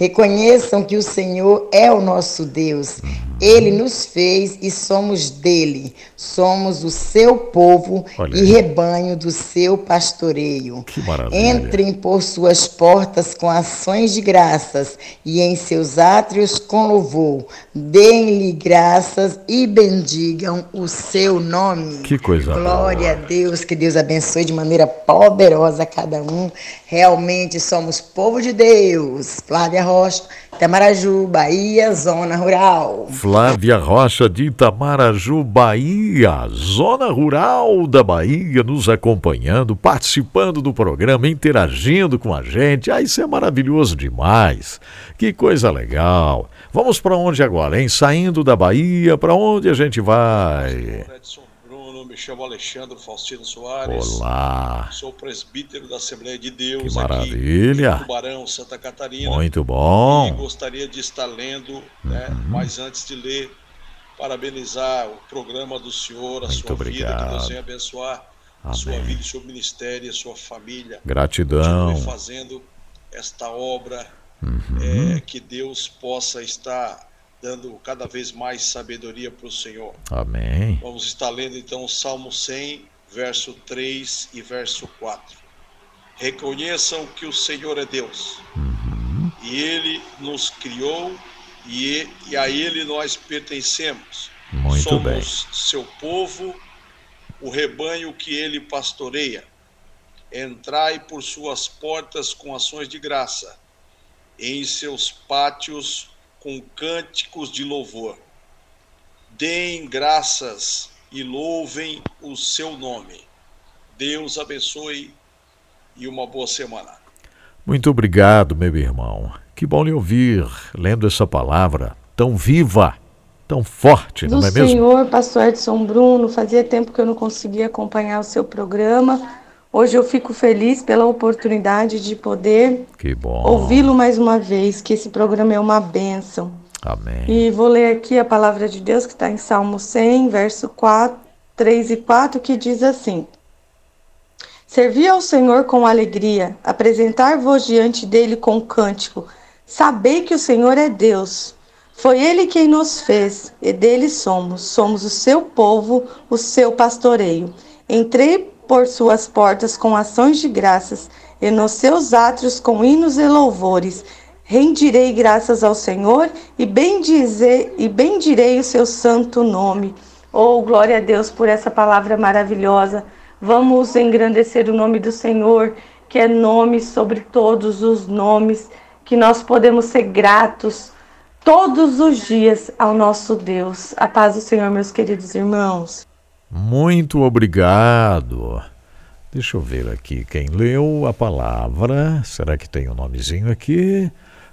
Reconheçam que o Senhor é o nosso Deus. Ele nos fez e somos dele. Somos o seu povo Olha e rebanho do seu pastoreio. Que maravilha. Entrem por suas portas com ações de graças e em seus átrios com louvor. Deem-lhe graças e bendigam o seu nome. Que coisa Glória boa. a Deus, que Deus abençoe de maneira poderosa cada um. Realmente somos povo de Deus. Flávia Rocha, Itamaraju, Bahia, Zona Rural. Flávia Rocha de Itamaraju, Bahia, zona rural da Bahia, nos acompanhando, participando do programa, interagindo com a gente. Ah, isso é maravilhoso demais. Que coisa legal. Vamos para onde agora, hein? Saindo da Bahia, para onde a gente vai? Edson chamo Alexandre Faustino Soares. Olá. Sou presbítero da Assembleia de Deus Que maravilha. aqui Tubarão, Santa Catarina. Muito bom. E gostaria de estar lendo, uhum. né, mas antes de ler, parabenizar o programa do senhor, a Muito sua obrigado. vida, que Deus venha abençoar Amém. a sua vida, o seu ministério, a sua família. Gratidão. Continue fazendo esta obra, Uhum. é, que Deus possa estar dando cada vez mais sabedoria para o Senhor. Amém. Vamos estar lendo então o Salmo 100, verso 3 e verso 4. Reconheçam que o Senhor é Deus, Uhum. e Ele nos criou, e, e a Ele nós pertencemos. Muito Somos bem. seu povo, o rebanho que Ele pastoreia. Entrai por suas portas com ações de graça, em seus pátios com cânticos de louvor. Deem graças e louvem o seu nome. Deus abençoe e uma boa semana. Muito obrigado, meu irmão. Que bom lhe ouvir, lendo essa palavra tão viva, tão forte, Do não é mesmo? Senhor, pastor Edson Bruno, fazia tempo que eu não conseguia acompanhar o seu programa. Hoje eu fico feliz pela oportunidade de poder ouvi-lo mais uma vez, que esse programa é uma bênção. Amém. E vou ler aqui a palavra de Deus que está em Salmo 100, verso 4, 3 e 4, que diz assim: Servi ao Senhor com alegria, apresentar-vos diante dele com cântico. Sabei que o Senhor é Deus. Foi ele quem nos fez, e dele somos. Somos o seu povo, o seu pastoreio. Entrei por suas portas com ações de graças, e nos seus átrios com hinos e louvores. rendirei graças ao Senhor e bendizer e bendirei o seu santo nome. Oh, glória a Deus por essa palavra maravilhosa. Vamos engrandecer o nome do Senhor, que é nome sobre todos os nomes, que nós podemos ser gratos todos os dias ao nosso Deus. A paz do Senhor, meus queridos irmãos. Muito obrigado. Deixa eu ver aqui quem leu a palavra. Será que tem um nomezinho aqui?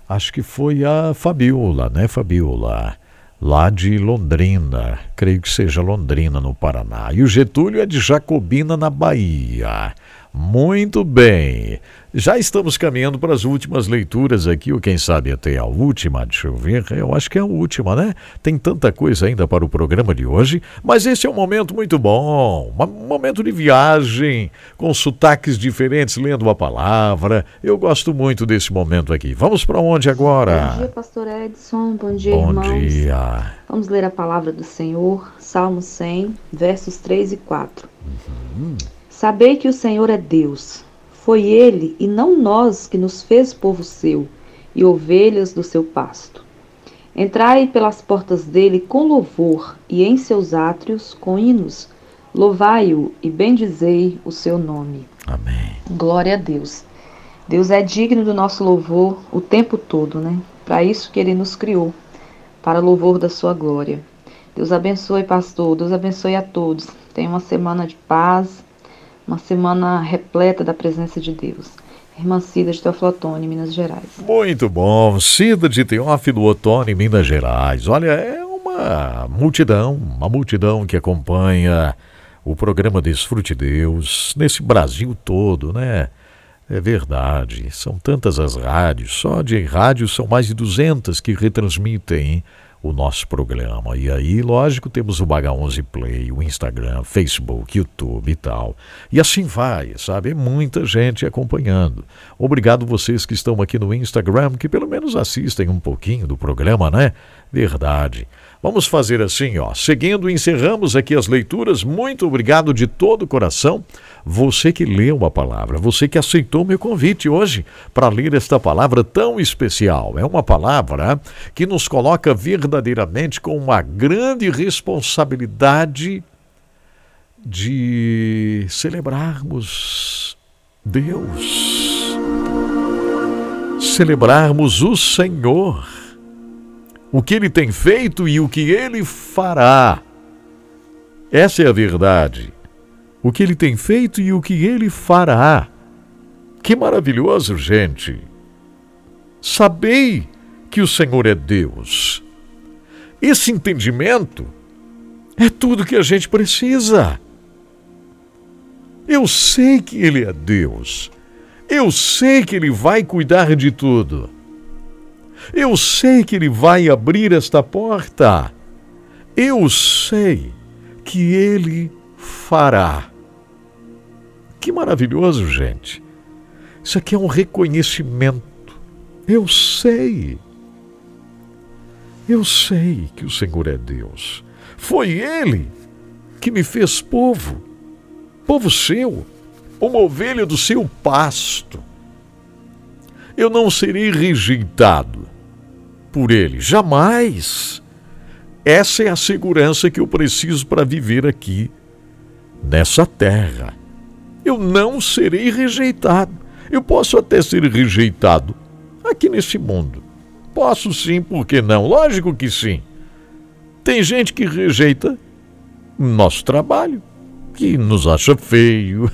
Acho que foi a Fabiola, né, Fabiola? Lá de Londrina, creio que seja Londrina, no Paraná. E o Getúlio é de Jacobina, na Bahia. Muito bem. Já estamos caminhando para as últimas leituras aqui, ou quem sabe até a última, deixa eu ver. Eu acho que é a última, né? Tem tanta coisa ainda para o programa de hoje, mas esse é um momento muito bom. Um momento de viagem, com sotaques diferentes, lendo a palavra. Eu gosto muito desse momento aqui. Vamos para onde agora? Bom dia, pastor Edson. Bom dia, bom irmãos. Bom dia. Vamos ler a palavra do Senhor, Salmo 100, versos 3 e 4. Uhum. Sabei que o Senhor é Deus. Foi Ele e não nós que nos fez povo seu e ovelhas do seu pasto. Entrai pelas portas dele com louvor e em seus átrios com hinos. Louvai-o e bendizei o seu nome. Amém. Glória a Deus. Deus é digno do nosso louvor o tempo todo, né? Para isso que ele nos criou, para louvor da sua glória. Deus abençoe, pastor. Deus abençoe a todos. Tenha uma semana de paz uma semana repleta da presença de Deus. Irmã Cida de Teófilo Otoni, Minas Gerais. Muito bom. Cida de Teófilo Otoni, Minas Gerais. Olha, é uma multidão, uma multidão que acompanha o programa Desfrute Deus nesse Brasil todo, né? É verdade, são tantas as rádios, só de rádio são mais de 200 que retransmitem o nosso programa. E aí, lógico, temos o Baga 11 Play, o Instagram, Facebook, YouTube e tal. E assim vai, sabe? É muita gente acompanhando. Obrigado vocês que estão aqui no Instagram, que pelo menos assistem um pouquinho do programa, né? Verdade. Vamos fazer assim, ó. Seguindo, encerramos aqui as leituras. Muito obrigado de todo o coração. Você que leu a palavra, você que aceitou meu convite hoje para ler esta palavra tão especial. É uma palavra que nos coloca verdadeiramente com uma grande responsabilidade de celebrarmos Deus, celebrarmos o Senhor o que ele tem feito e o que ele fará. Essa é a verdade. O que ele tem feito e o que ele fará. Que maravilhoso, gente! Sabei que o Senhor é Deus. Esse entendimento é tudo que a gente precisa. Eu sei que Ele é Deus. Eu sei que Ele vai cuidar de tudo. Eu sei que Ele vai abrir esta porta. Eu sei que Ele fará. Que maravilhoso, gente. Isso aqui é um reconhecimento. Eu sei. Eu sei que o Senhor é Deus. Foi Ele que me fez povo, povo seu, uma ovelha do seu pasto. Eu não serei rejeitado por ele. Jamais. Essa é a segurança que eu preciso para viver aqui, nessa terra. Eu não serei rejeitado. Eu posso até ser rejeitado aqui nesse mundo. Posso sim, por que não? Lógico que sim. Tem gente que rejeita nosso trabalho, que nos acha feio.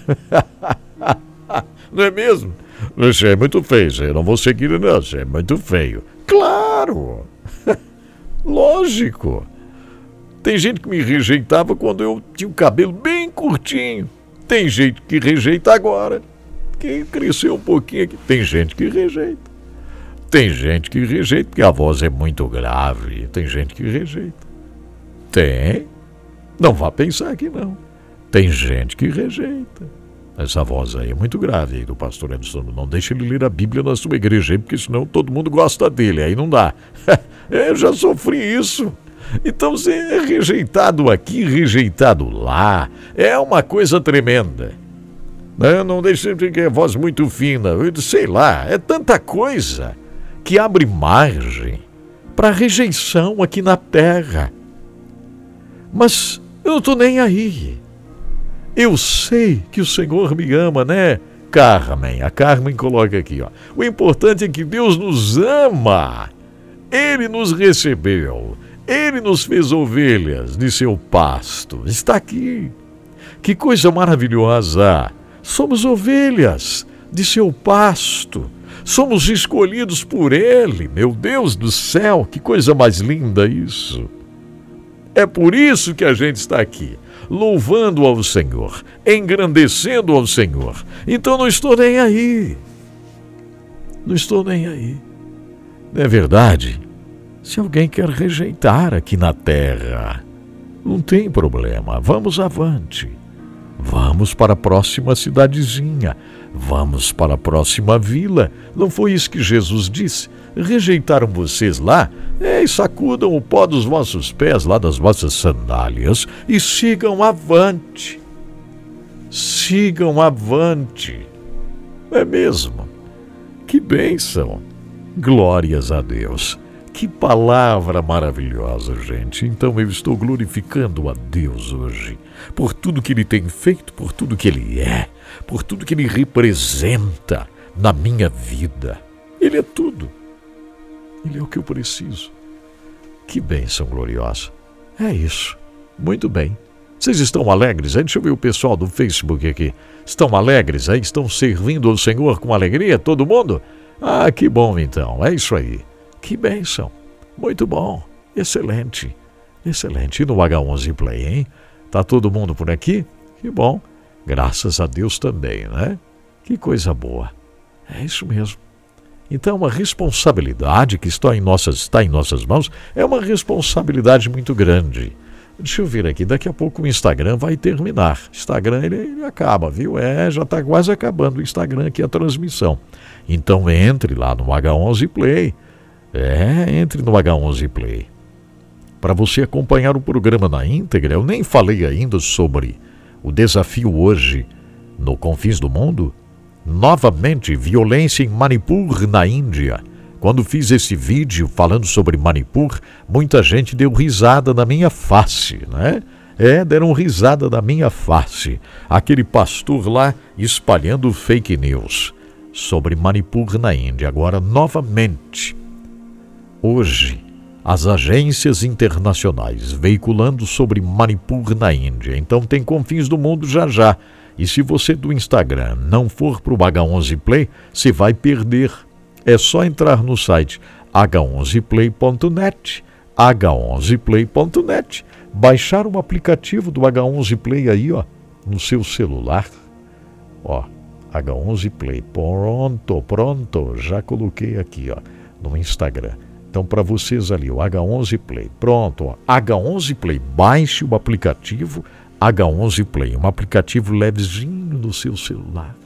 não é mesmo? Você é muito feio, você não vou seguir, não, você é muito feio. Claro! Lógico! Tem gente que me rejeitava quando eu tinha o cabelo bem curtinho. Tem gente que rejeita agora. Que cresceu um pouquinho aqui. Tem gente que rejeita. Tem gente que rejeita porque a voz é muito grave. Tem gente que rejeita. Tem. Não vá pensar que não. Tem gente que rejeita. Essa voz aí é muito grave aí do pastor Edson. Não deixe ele ler a Bíblia na sua igreja, porque senão todo mundo gosta dele. Aí não dá. Eu já sofri isso. Então você é rejeitado aqui, rejeitado lá. É uma coisa tremenda. Não, não deixe de ter voz muito fina. Sei lá, é tanta coisa que abre margem para rejeição aqui na terra. Mas eu não estou nem aí. Eu sei que o Senhor me ama, né? Carmen, a Carmen coloca aqui, ó. O importante é que Deus nos ama. Ele nos recebeu. Ele nos fez ovelhas de seu pasto. Está aqui. Que coisa maravilhosa! Somos ovelhas de seu pasto. Somos escolhidos por Ele. Meu Deus do céu, que coisa mais linda isso! É por isso que a gente está aqui, louvando ao Senhor, engrandecendo ao Senhor. Então não estou nem aí. Não estou nem aí. Não é verdade? Se alguém quer rejeitar aqui na terra, não tem problema, vamos avante. Vamos para a próxima cidadezinha, vamos para a próxima vila. Não foi isso que Jesus disse? Rejeitaram vocês lá? Ei, sacudam o pó dos vossos pés lá das vossas sandálias e sigam avante. Sigam avante. É mesmo. Que bênção. Glórias a Deus. Que palavra maravilhosa, gente. Então eu estou glorificando a Deus hoje por tudo que Ele tem feito, por tudo que Ele é, por tudo que Ele representa na minha vida. Ele é tudo. Ele é o que eu preciso. Que bênção gloriosa. É isso. Muito bem. Vocês estão alegres? Deixa eu ver o pessoal do Facebook aqui. Estão alegres aí? Estão servindo ao Senhor com alegria? Todo mundo? Ah, que bom então. É isso aí. Que bênção. Muito bom. Excelente. Excelente. E no H11 Play, hein? Tá todo mundo por aqui? Que bom. Graças a Deus também, né? Que coisa boa. É isso mesmo. Então, uma responsabilidade que está em nossas, está em nossas mãos é uma responsabilidade muito grande. Deixa eu ver aqui, daqui a pouco o Instagram vai terminar. Instagram ele, ele acaba, viu? É, já está quase acabando o Instagram aqui a transmissão. Então entre lá no H11 Play, é, entre no H11 Play. Para você acompanhar o programa na íntegra, eu nem falei ainda sobre o desafio hoje no Confins do Mundo. Novamente, violência em Manipur, na Índia. Quando fiz esse vídeo falando sobre Manipur, muita gente deu risada na minha face, né? É, deram risada na minha face. Aquele pastor lá espalhando fake news sobre Manipur na Índia. Agora, novamente, Hoje, as agências internacionais veiculando sobre Manipur na Índia. Então tem confins do mundo já já. E se você do Instagram não for para o H11 Play, você vai perder. É só entrar no site h11play.net, h11play.net, baixar o aplicativo do H11 Play aí, ó, no seu celular. Ó, H11 Play. Pronto, pronto, já coloquei aqui, ó, no Instagram. Então, para vocês ali, o H11 Play. Pronto, ó, H11 Play. Baixe o aplicativo H11 Play, um aplicativo levezinho no seu celular.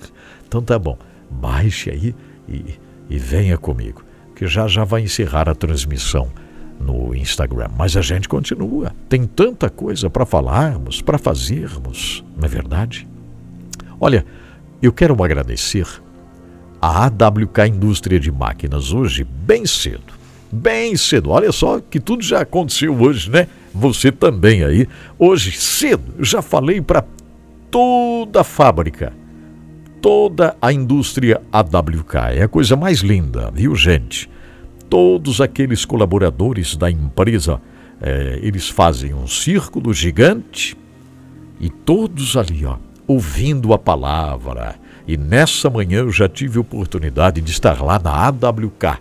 Então tá bom, baixe aí e, e venha comigo, que já já vai encerrar a transmissão no Instagram. Mas a gente continua. Tem tanta coisa para falarmos, para fazermos, não é verdade? Olha, eu quero agradecer a AWK Indústria de Máquinas hoje, bem cedo bem cedo. Olha só que tudo já aconteceu hoje, né? Você também aí. Hoje, cedo, já falei para toda a fábrica, toda a indústria AWK. É a coisa mais linda, viu, gente? Todos aqueles colaboradores da empresa, é, eles fazem um círculo gigante e todos ali, ó, ouvindo a palavra. E nessa manhã eu já tive oportunidade de estar lá na AWK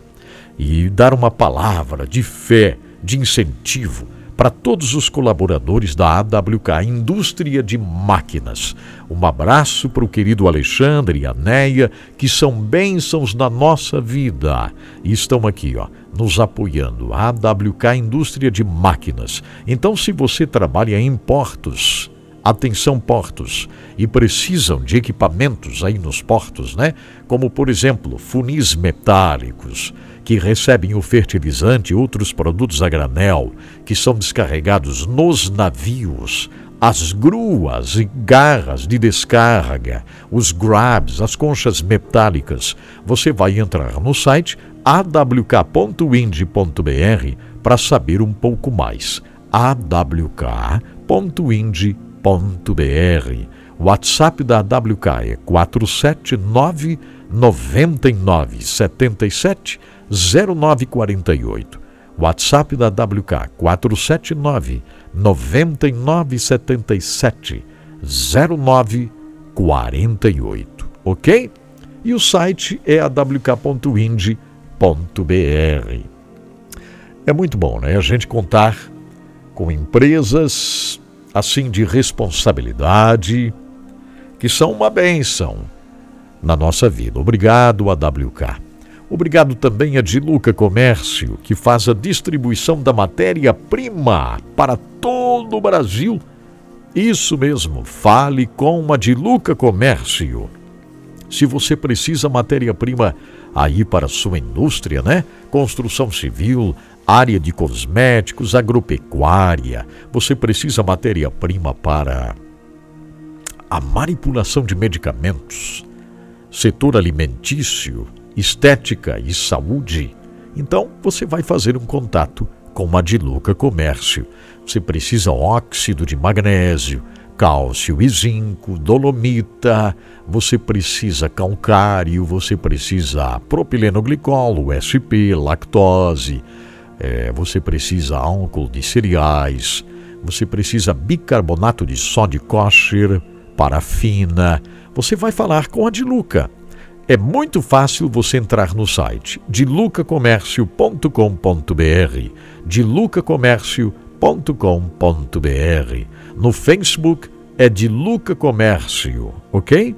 e dar uma palavra de fé, de incentivo para todos os colaboradores da AWK, Indústria de Máquinas. Um abraço para o querido Alexandre e a Neia, que são bênçãos na nossa vida e estão aqui, ó, nos apoiando. A AWK Indústria de Máquinas. Então, se você trabalha em portos, atenção portos, e precisam de equipamentos aí nos portos, né? Como, por exemplo, funis metálicos, que recebem o fertilizante e outros produtos a granel que são descarregados nos navios. as gruas e garras de descarga, os grabs, as conchas metálicas. Você vai entrar no site awk.ind.br para saber um pouco mais. awk.ind.br. O WhatsApp da AWK é 479 99 77 0948. WhatsApp da WK 479 9977 0948, ok? E o site é awk.ind.br. É muito bom, né? A gente contar com empresas assim de responsabilidade que são uma benção na nossa vida. Obrigado, AWK. Obrigado também a Diluca Comércio, que faz a distribuição da matéria-prima para todo o Brasil. Isso mesmo, fale com a Diluca Comércio. Se você precisa matéria-prima aí para sua indústria, né? Construção civil, área de cosméticos, agropecuária, você precisa matéria-prima para a manipulação de medicamentos, setor alimentício, estética e saúde, então você vai fazer um contato com a Diluca Comércio. Você precisa óxido de magnésio, cálcio e zinco, dolomita, você precisa calcário, você precisa propilenoglicol, USP, lactose, é, você precisa álcool de cereais, você precisa bicarbonato de sódio kosher, parafina. Você vai falar com a Diluca. É muito fácil você entrar no site dilucacomércio.com.br, dilucacomércio.com.br. No Facebook é Diluca Comércio, ok?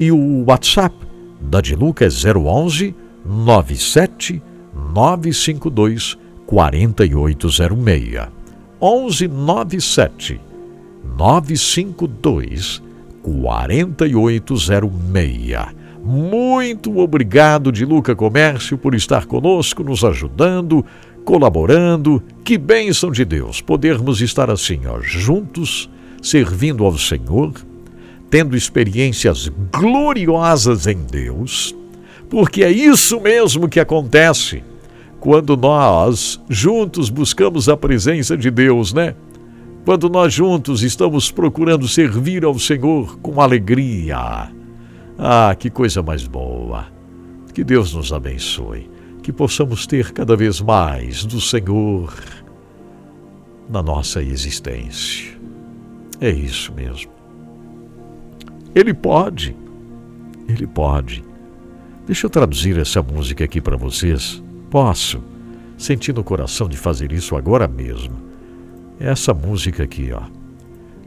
E o WhatsApp da Diluca é 011 97 952 4806. 11 97 952 4806. Muito obrigado, de Luca Comércio, por estar conosco, nos ajudando, colaborando. Que bênção de Deus podermos estar assim, ó, juntos, servindo ao Senhor, tendo experiências gloriosas em Deus, porque é isso mesmo que acontece quando nós juntos buscamos a presença de Deus, né? Quando nós juntos estamos procurando servir ao Senhor com alegria ah, que coisa mais boa! Que Deus nos abençoe, que possamos ter cada vez mais do Senhor na nossa existência. É isso mesmo. Ele pode, ele pode. Deixa eu traduzir essa música aqui para vocês. Posso, sentir no coração de fazer isso agora mesmo. Essa música aqui, ó,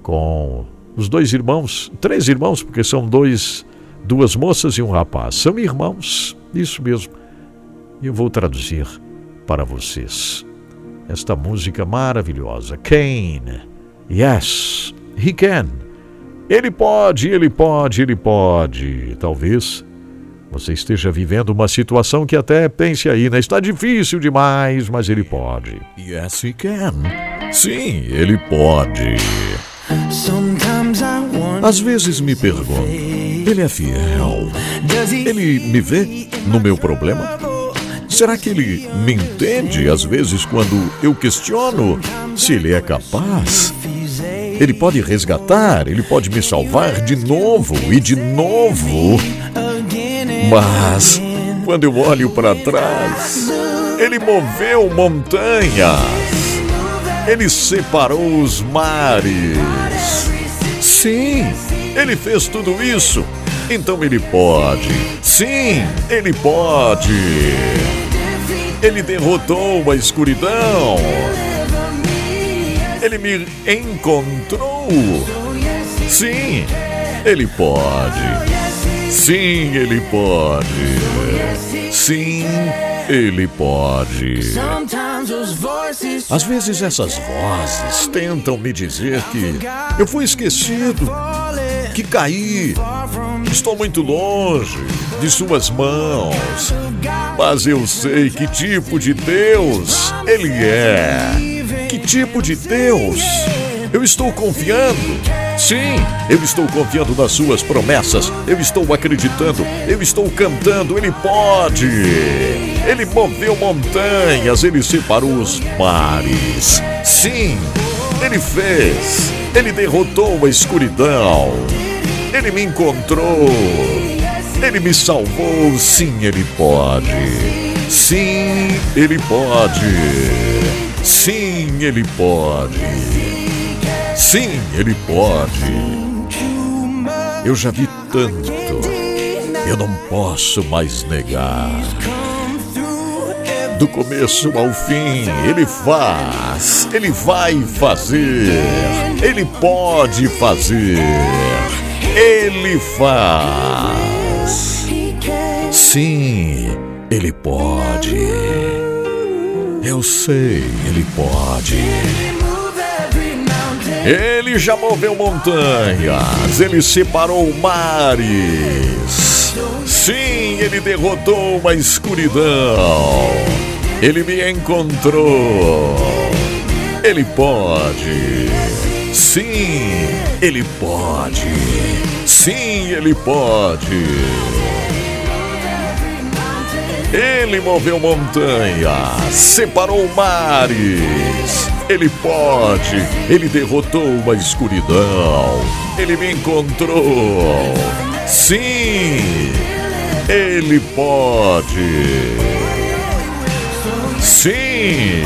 com os dois irmãos, três irmãos, porque são dois duas moças e um rapaz. São irmãos, isso mesmo. E eu vou traduzir para vocês esta música maravilhosa. Kane, yes, he can. Ele pode, ele pode, ele pode. Talvez você esteja vivendo uma situação que até pense aí, né? Está difícil demais, mas ele pode. Yes, he can. Sim, ele pode. Às vezes me pergunto, ele é fiel? Ele me vê no meu problema? Será que ele me entende às vezes quando eu questiono se ele é capaz? Ele pode resgatar, ele pode me salvar de novo e de novo. Mas quando eu olho para trás, ele moveu montanhas, ele separou os mares. Sim, ele fez tudo isso. Então ele pode. Sim, ele pode. Ele derrotou a escuridão. Ele me encontrou. Sim, ele pode. Sim, ele pode. Sim, ele pode. Às vezes essas vozes tentam me dizer que eu fui esquecido, que caí, estou muito longe de suas mãos. Mas eu sei que tipo de Deus Ele é. Que tipo de Deus Eu estou confiando. Sim, eu estou confiando nas suas promessas. Eu estou acreditando. Eu estou cantando. Ele pode. Ele moveu montanhas. Ele separou os mares. Sim, ele fez. Ele derrotou a escuridão. Ele me encontrou. Ele me salvou. Sim, ele pode. Sim, ele pode. Sim, ele pode. Sim, ele pode. Eu já vi tanto. Eu não posso mais negar. Do começo ao fim, ele faz, ele vai fazer, ele pode fazer, ele faz. Sim, ele pode. Eu sei, ele pode. Ele já moveu montanhas, ele separou mares. Sim, ele derrotou uma escuridão. Ele me encontrou. Ele pode. Sim, ele pode. Sim, ele pode. Ele moveu montanhas, separou mares. Ele pode, ele derrotou uma escuridão. Ele me encontrou. Sim, ele pode. Sim,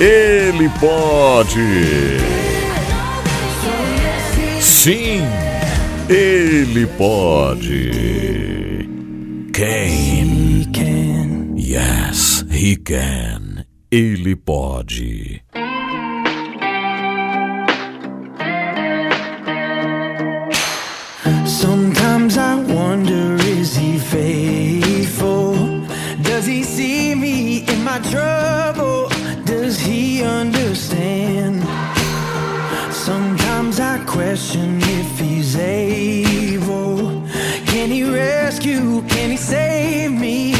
ele pode. Sim, ele pode. Quem? Yes, he can. Ele pode. Sometimes question if he's able. Can he rescue? Can he save me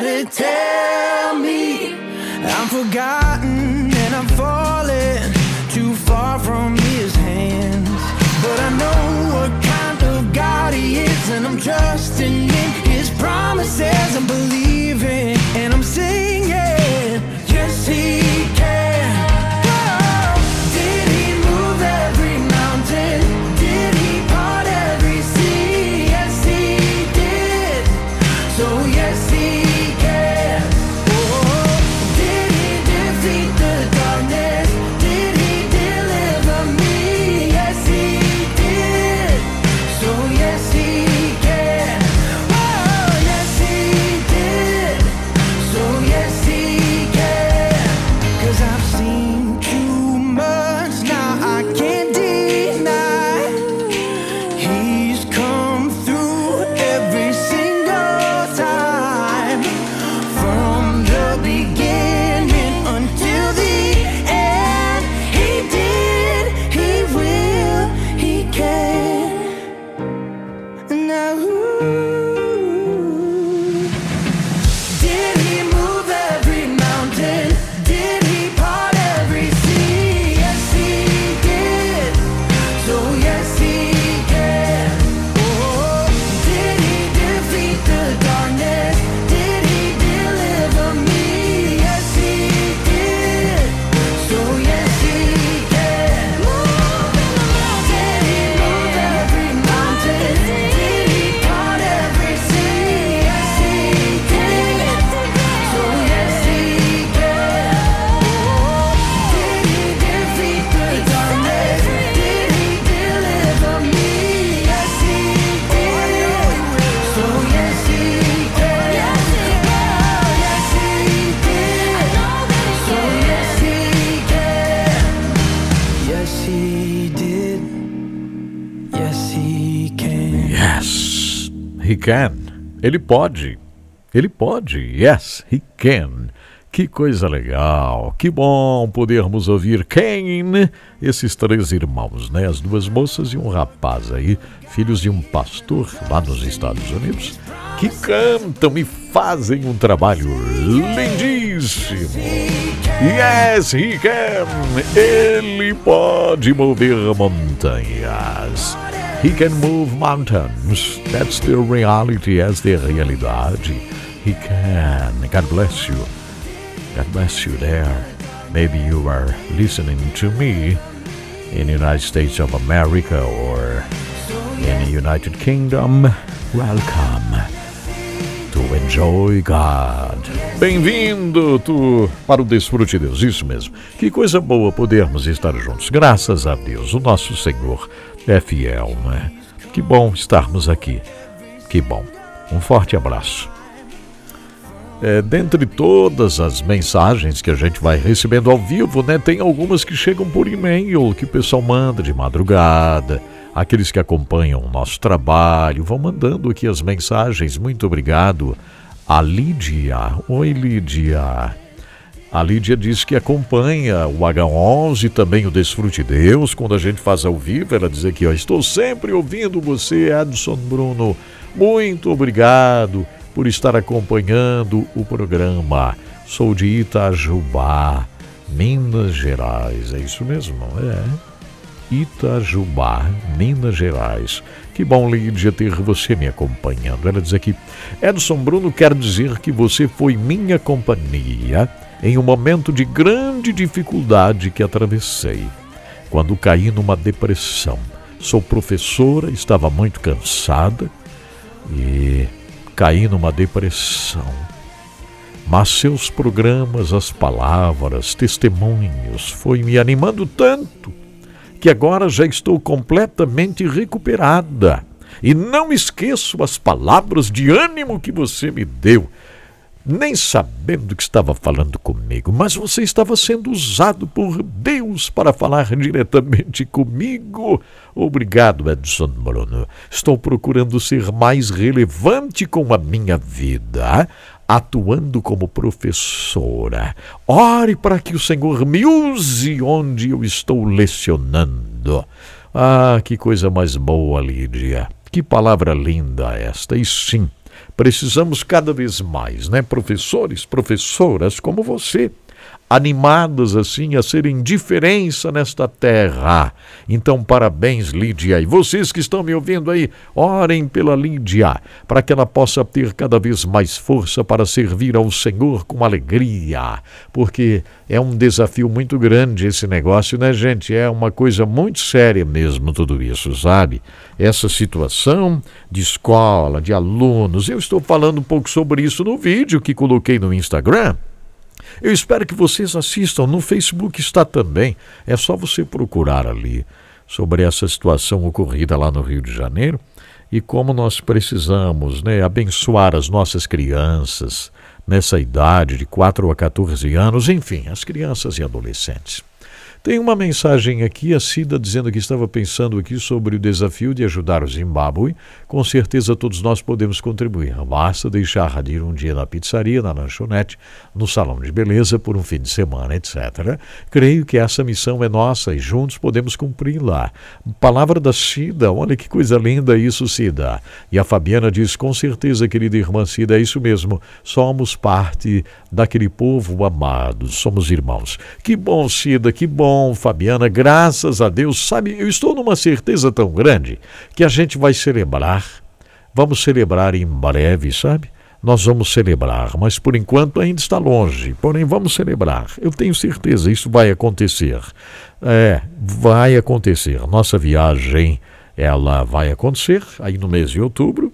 to tell me. I'm forgotten and I'm falling too far from his hands. But I know what kind of God he is, and I'm trusting in his promises. And believing, and I'm singing, yes, he can. Ele pode. Ele pode. Yes, he can. Que coisa legal, que bom podermos ouvir Kane, esses três irmãos, né? As duas moças e um rapaz aí, filhos de um pastor lá nos Estados Unidos, que cantam e fazem um trabalho lindíssimo. Yes, he can! Ele pode mover montanhas. He can move mountains. That's the reality, essa é a realidade. He can. God bless you. God bless you there. Maybe you are listening to me in the United States of America or in the United Kingdom. Welcome to enjoy God. Bem-vindo tu para o desfrute de Deus, isso mesmo. Que coisa boa podermos estar juntos. Graças a Deus, o nosso Senhor é fiel, né? Que bom estarmos aqui. Que bom. Um forte abraço. É, dentre todas as mensagens que a gente vai recebendo ao vivo, né, tem algumas que chegam por e-mail, que o pessoal manda de madrugada. Aqueles que acompanham o nosso trabalho vão mandando aqui as mensagens. Muito obrigado. A Lídia. Oi, Lídia. A Lídia diz que acompanha o H11 e também o Desfrute Deus. Quando a gente faz ao vivo, ela diz aqui: ó, Estou sempre ouvindo você, Adson Bruno. Muito obrigado por estar acompanhando o programa. Sou de Itajubá, Minas Gerais. É isso mesmo, é? Itajubá, Minas Gerais. Que bom, Lídia, ter você me acompanhando. Ela diz aqui: Edson Bruno quer dizer que você foi minha companhia em um momento de grande dificuldade que atravessei, quando caí numa depressão. Sou professora, estava muito cansada e caí numa depressão. Mas seus programas, as palavras, testemunhos, foi me animando tanto que agora já estou completamente recuperada. E não esqueço as palavras de ânimo que você me deu nem sabendo que estava falando comigo, mas você estava sendo usado por Deus para falar diretamente comigo. Obrigado, Edson Bruno. Estou procurando ser mais relevante com a minha vida, atuando como professora. Ore para que o Senhor me use onde eu estou lecionando. Ah, que coisa mais boa, Lídia. Que palavra linda esta. E sim, Precisamos cada vez mais, né? Professores, professoras como você, animadas assim a serem diferença nesta terra. Então, parabéns, Lídia. E vocês que estão me ouvindo aí, orem pela Lídia, para que ela possa ter cada vez mais força para servir ao Senhor com alegria, porque é um desafio muito grande esse negócio, né, gente? É uma coisa muito séria mesmo tudo isso, sabe? Essa situação de escola, de alunos. Eu estou falando um pouco sobre isso no vídeo que coloquei no Instagram. Eu espero que vocês assistam. No Facebook está também. É só você procurar ali sobre essa situação ocorrida lá no Rio de Janeiro e como nós precisamos né, abençoar as nossas crianças nessa idade de 4 a 14 anos, enfim, as crianças e adolescentes. Tem uma mensagem aqui, a Cida dizendo que estava pensando aqui sobre o desafio de ajudar o Zimbábue. Com certeza todos nós podemos contribuir. Basta deixar de ir um dia na pizzaria, na lanchonete, no salão de beleza por um fim de semana, etc. Creio que essa missão é nossa e juntos podemos cumpri-la. Palavra da Cida, olha que coisa linda isso, Cida. E a Fabiana diz, com certeza, querida irmã Cida, é isso mesmo. Somos parte daquele povo amado, somos irmãos. Que bom, Cida, que bom bom, Fabiana, graças a Deus. Sabe, eu estou numa certeza tão grande que a gente vai celebrar. Vamos celebrar em breve, sabe? Nós vamos celebrar, mas por enquanto ainda está longe. Porém, vamos celebrar. Eu tenho certeza, isso vai acontecer. É, vai acontecer. Nossa viagem, ela vai acontecer aí no mês de outubro.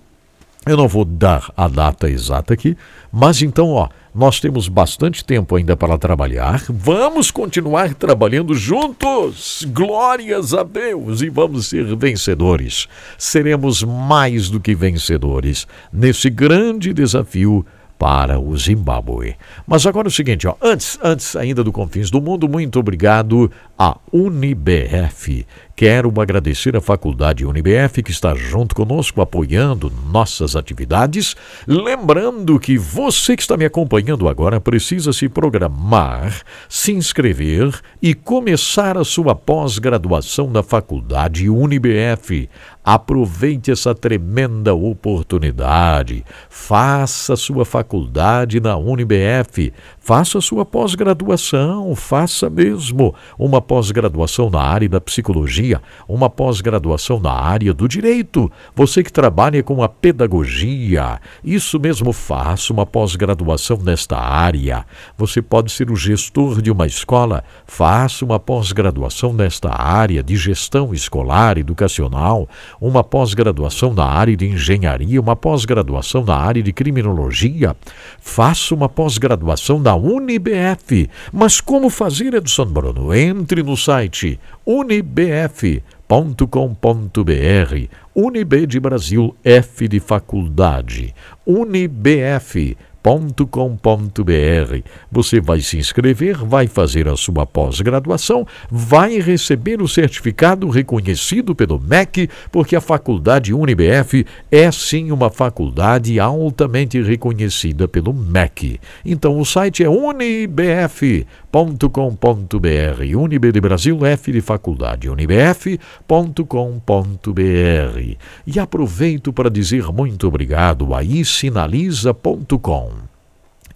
Eu não vou dar a data exata aqui, mas então, ó, nós temos bastante tempo ainda para trabalhar. Vamos continuar trabalhando juntos. Glórias a Deus e vamos ser vencedores. Seremos mais do que vencedores nesse grande desafio para o Zimbábue. Mas agora é o seguinte, ó, antes, antes ainda do Confins do Mundo, muito obrigado a UniBF. Quero agradecer à Faculdade UniBF que está junto conosco, apoiando nossas atividades. Lembrando que você que está me acompanhando agora precisa se programar, se inscrever e começar a sua pós-graduação na Faculdade UniBF. Aproveite essa tremenda oportunidade. Faça sua faculdade na UniBF. Faça sua pós-graduação. Faça mesmo uma pós-graduação na área da psicologia, uma pós-graduação na área do direito. Você que trabalha com a pedagogia, isso mesmo, faça uma pós-graduação nesta área. Você pode ser o gestor de uma escola, faça uma pós-graduação nesta área de gestão escolar, educacional uma pós-graduação na área de engenharia, uma pós-graduação na área de criminologia. Faça uma pós-graduação na UniBF. Mas como fazer, Edson Bruno? Entre no site unibf.com.br. Unib de Brasil, F de faculdade. Unibf com.br Você vai se inscrever, vai fazer a sua pós-graduação, vai receber o certificado reconhecido pelo MEC, porque a faculdade UniBF é sim uma faculdade altamente reconhecida pelo MEC. Então o site é unibf.com.br. Unib de Brasil, F de faculdade, unibf.com.br. E aproveito para dizer muito obrigado a isinaliza.com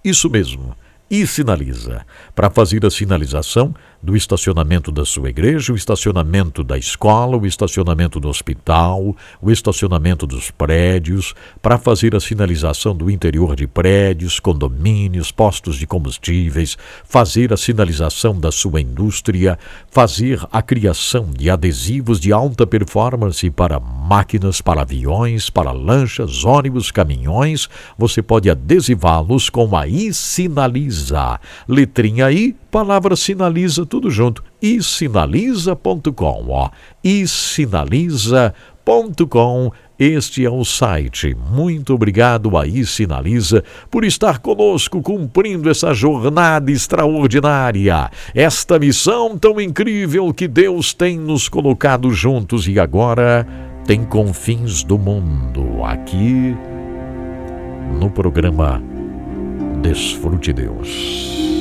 isso mesmo. E sinaliza. Para fazer a sinalização, do estacionamento da sua igreja, o estacionamento da escola, o estacionamento do hospital, o estacionamento dos prédios, para fazer a sinalização do interior de prédios, condomínios, postos de combustíveis, fazer a sinalização da sua indústria, fazer a criação de adesivos de alta performance para máquinas, para aviões, para lanchas, ônibus, caminhões. Você pode adesivá-los com a I Sinaliza. Letrinha I, palavra sinaliza tudo junto. E sinaliza.com, ó. E sinaliza.com. Este é o site. Muito obrigado a Sinaliza por estar conosco cumprindo essa jornada extraordinária, esta missão tão incrível que Deus tem nos colocado juntos e agora tem confins do mundo aqui no programa Desfrute Deus.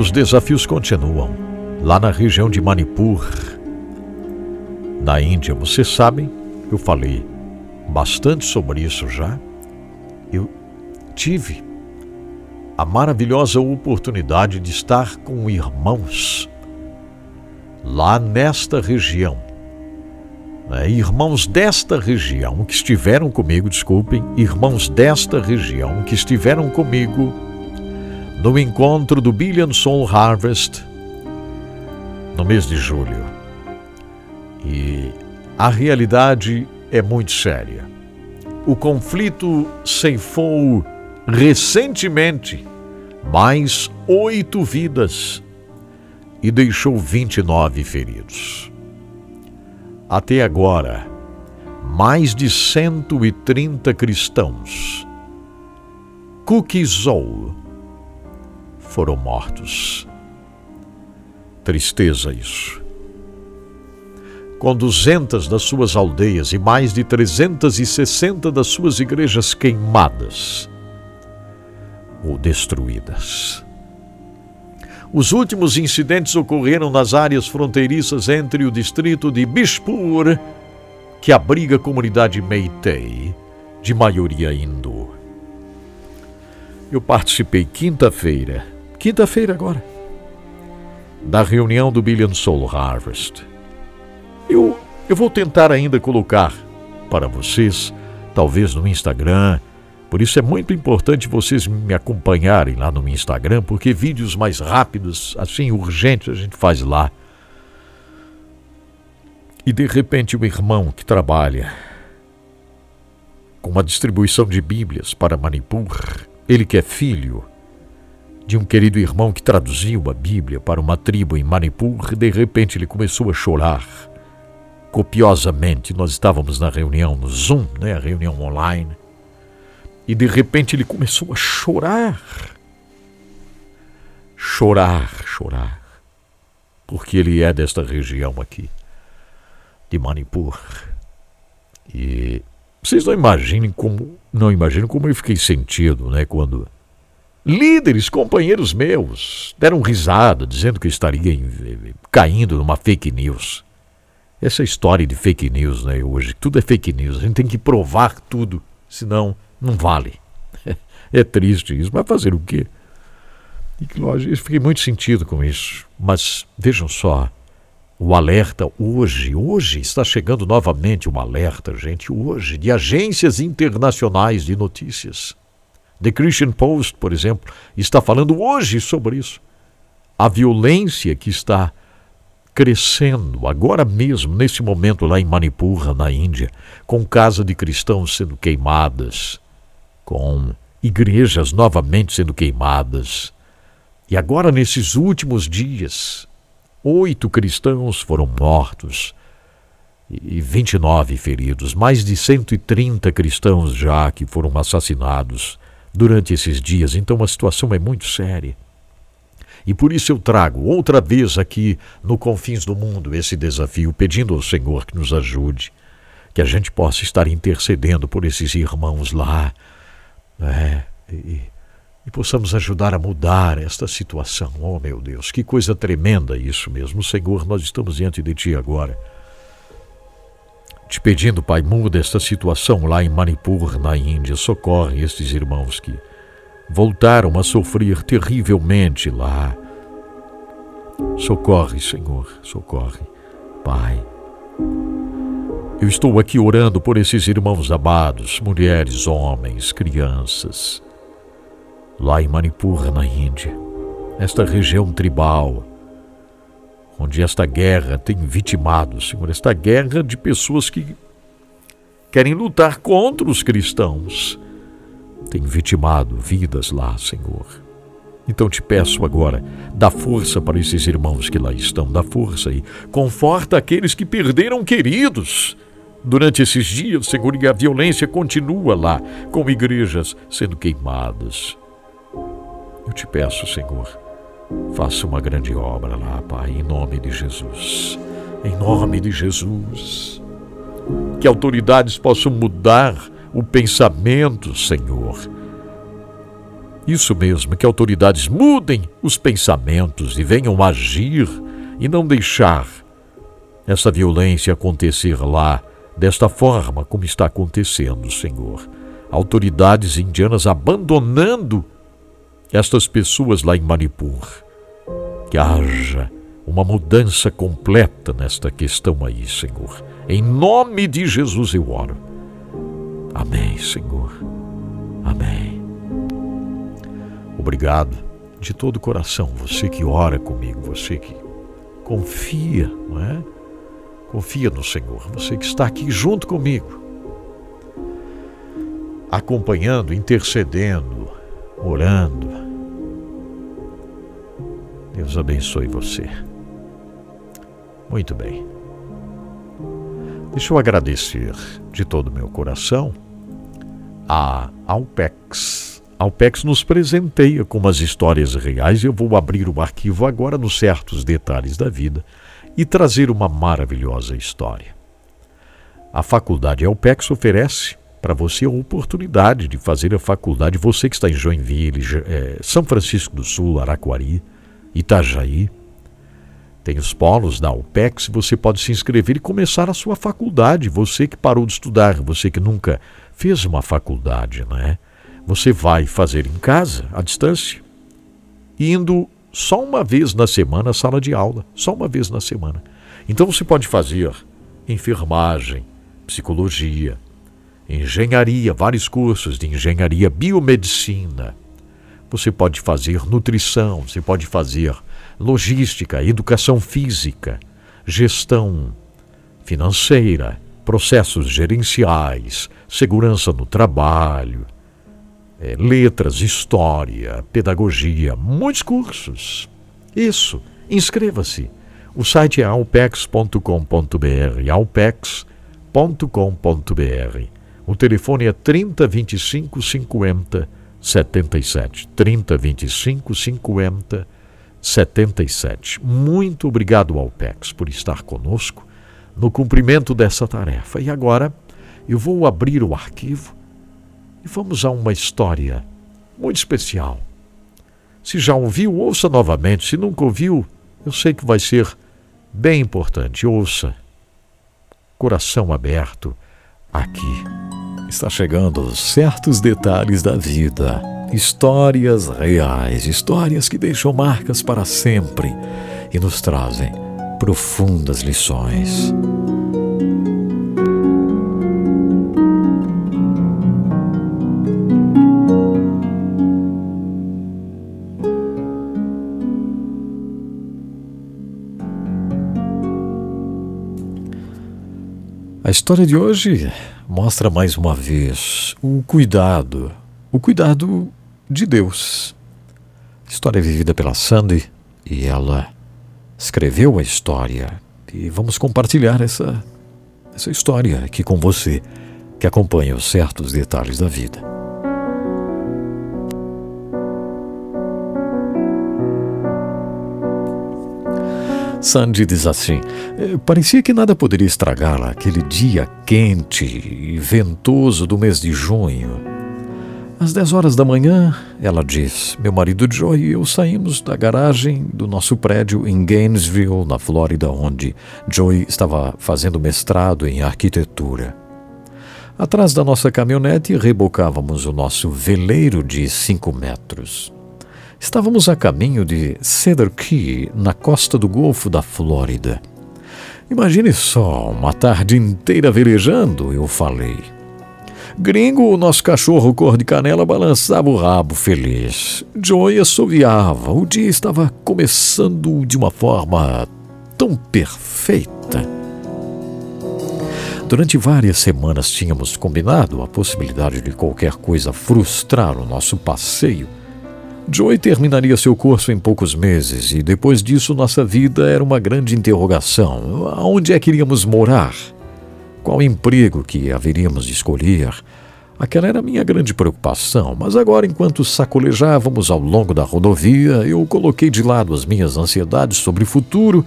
Os desafios continuam. Lá na região de Manipur, na Índia, vocês sabem, eu falei bastante sobre isso já. Eu tive a maravilhosa oportunidade de estar com irmãos lá nesta região. Né? Irmãos desta região que estiveram comigo, desculpem, irmãos desta região que estiveram comigo no encontro do Billion Soul Harvest no mês de julho. E a realidade é muito séria. O conflito ceifou recentemente mais oito vidas e deixou 29 feridos. Até agora, mais de 130 cristãos Kukizou foram mortos. Tristeza isso. Com 200 das suas aldeias e mais de 360 das suas igrejas queimadas ou destruídas. Os últimos incidentes ocorreram nas áreas fronteiriças entre o distrito de Bishpur, que abriga a comunidade Meitei, de maioria hindu. Eu participei quinta-feira quinta-feira agora, da reunião do Billion Soul Harvest. Eu, eu vou tentar ainda colocar para vocês, talvez no Instagram. Por isso é muito importante vocês me acompanharem lá no Instagram, porque vídeos mais rápidos, assim, urgentes, a gente faz lá. E de repente um irmão que trabalha com uma distribuição de Bíblias para Manipur, ele que é filho de um querido irmão que traduziu a Bíblia para uma tribo em Manipur, de repente ele começou a chorar. copiosamente. Nós estávamos na reunião no Zoom, né, a reunião online, e de repente ele começou a chorar. Chorar, chorar. Porque ele é desta região aqui, de Manipur. E vocês não imaginem como, não imaginam como eu fiquei sentido, né, quando líderes, companheiros meus, deram risada dizendo que eu estaria caindo numa fake news. Essa história de fake news, né, hoje, tudo é fake news. A gente tem que provar tudo, senão não vale. É triste isso, mas fazer o quê? E lógico, eu fiquei muito sentido com isso. Mas vejam só, o alerta hoje, hoje está chegando novamente um alerta, gente, hoje, de agências internacionais de notícias. The Christian Post, por exemplo, está falando hoje sobre isso. A violência que está crescendo agora mesmo, nesse momento lá em Manipur, na Índia, com casas de cristãos sendo queimadas, com igrejas novamente sendo queimadas. E agora, nesses últimos dias, oito cristãos foram mortos e 29 feridos, mais de 130 cristãos já que foram assassinados durante esses dias. Então a situação é muito séria. E por isso eu trago outra vez aqui no Confins do Mundo esse desafio, pedindo ao Senhor que nos ajude, que a gente possa estar intercedendo por esses irmãos lá, né? E, e possamos ajudar a mudar esta situação. Oh, meu Deus, que coisa tremenda isso mesmo. Senhor, nós estamos diante de Ti agora. Te pedindo, Pai, muda esta situação lá em Manipur, na Índia. Socorre estes irmãos que voltaram a sofrer terrivelmente lá. Socorre, Senhor, socorre, Pai. Eu estou aqui orando por esses irmãos amados, mulheres, homens, crianças, lá em Manipur, na Índia, esta região tribal, onde esta guerra tem vitimado, Senhor, esta guerra de pessoas que querem lutar contra os cristãos tem vitimado vidas lá, Senhor. Então te peço agora, dá força para esses irmãos que lá estão, dá força e conforta aqueles que perderam queridos. Durante esses dias, e a violência continua lá, com igrejas sendo queimadas. Eu te peço, Senhor, faça uma grande obra lá, Pai, em nome de Jesus. Em nome de Jesus. Que autoridades possam mudar o pensamento, Senhor. Isso mesmo, que autoridades mudem os pensamentos e venham agir e não deixar essa violência acontecer lá desta forma como está acontecendo, Senhor. Autoridades indianas abandonando estas pessoas lá em Manipur. Que haja uma mudança completa nesta questão aí, Senhor. Em nome de Jesus eu oro. Amém, Senhor. Amém. Obrigado de todo o coração, você que ora comigo, você que confia, não é? Confia no Senhor, você que está aqui junto comigo, acompanhando, intercedendo, orando. Deus abençoe você. Muito bem. Deixa eu agradecer de todo o meu coração a Alpex. Alpex nos presenteia com umas histórias reais eu vou abrir o arquivo agora nos certos detalhes da vida e trazer uma maravilhosa história. A faculdade Alpex oferece para você a oportunidade de fazer a faculdade, você que está em Joinville, é, São Francisco do Sul, Araquari, Itajaí, tem os polos da UPEX, você pode se inscrever e começar a sua faculdade. Você que parou de estudar, você que nunca fez uma faculdade, não é? Você vai fazer em casa, à distância, indo só uma vez na semana sala de aula, só uma vez na semana. Então você pode fazer enfermagem, psicologia, engenharia, vários cursos de engenharia, biomedicina. Você pode fazer nutrição, você pode fazer logística, educação física, gestão financeira, processos gerenciais, segurança no trabalho, é, letras, história, pedagogia, muitos cursos. Isso, inscreva-se. O site é alpex.com.br, alpex.com.br. O telefone é 3025 50 77. 3025 50 77. Muito obrigado, Alpex, por estar conosco no cumprimento dessa tarefa. E agora eu vou abrir o arquivo e vamos a uma história muito especial. Se já ouviu, ouça novamente. Se nunca ouviu, eu sei que vai ser bem importante. Ouça. Coração aberto aqui. Está chegando certos detalhes da vida. Histórias reais, histórias que deixam marcas para sempre e nos trazem profundas lições. A história de hoje mostra mais uma vez o cuidado, o cuidado de Deus. História vivida pela Sandy e ela escreveu a história e vamos compartilhar essa essa história aqui com você que acompanha os certos detalhes da vida. Sandy diz assim: eh, parecia que nada poderia estragá-la aquele dia quente e ventoso do mês de junho. Às 10 horas da manhã, ela diz: Meu marido Joy e eu saímos da garagem do nosso prédio em Gainesville, na Flórida, onde Joy estava fazendo mestrado em arquitetura. Atrás da nossa caminhonete rebocávamos o nosso veleiro de 5 metros. Estávamos a caminho de Cedar Key, na costa do Golfo da Flórida. Imagine só, uma tarde inteira velejando, eu falei. Gringo, o nosso cachorro cor de canela, balançava o rabo feliz. Joey assoviava. O dia estava começando de uma forma tão perfeita. Durante várias semanas tínhamos combinado a possibilidade de qualquer coisa frustrar o nosso passeio Joey terminaria seu curso em poucos meses e depois disso nossa vida era uma grande interrogação. Aonde é que iríamos morar? Qual emprego que haveríamos de escolher? Aquela era a minha grande preocupação, mas agora, enquanto sacolejávamos ao longo da rodovia, eu coloquei de lado as minhas ansiedades sobre o futuro.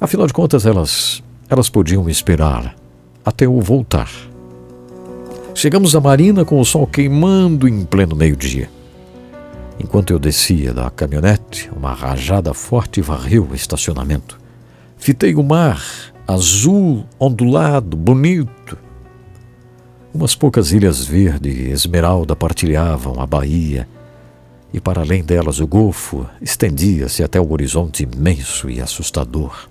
Afinal de contas, elas, elas podiam esperar até eu voltar. Chegamos à marina com o sol queimando em pleno meio-dia. Enquanto eu descia da caminhonete, uma rajada forte varreu o estacionamento. Fitei o mar, azul, ondulado, bonito. Umas poucas ilhas verde e esmeralda partilhavam a baía, e para além delas o golfo estendia-se até o horizonte imenso e assustador.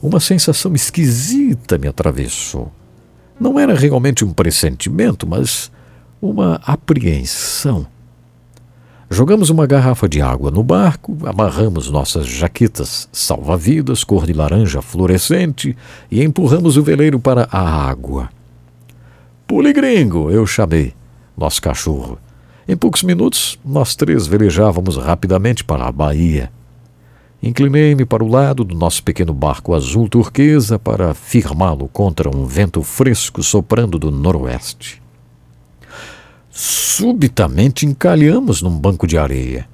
Uma sensação esquisita me atravessou. Não era realmente um pressentimento, mas uma apreensão Jogamos uma garrafa de água no barco, amarramos nossas jaquetas salva-vidas cor de laranja fluorescente e empurramos o veleiro para a água. Pule gringo, eu chamei, nosso cachorro. Em poucos minutos, nós três velejávamos rapidamente para a baía. Inclinei-me para o lado do nosso pequeno barco azul turquesa para firmá-lo contra um vento fresco soprando do noroeste. Subitamente encalhamos num banco de areia.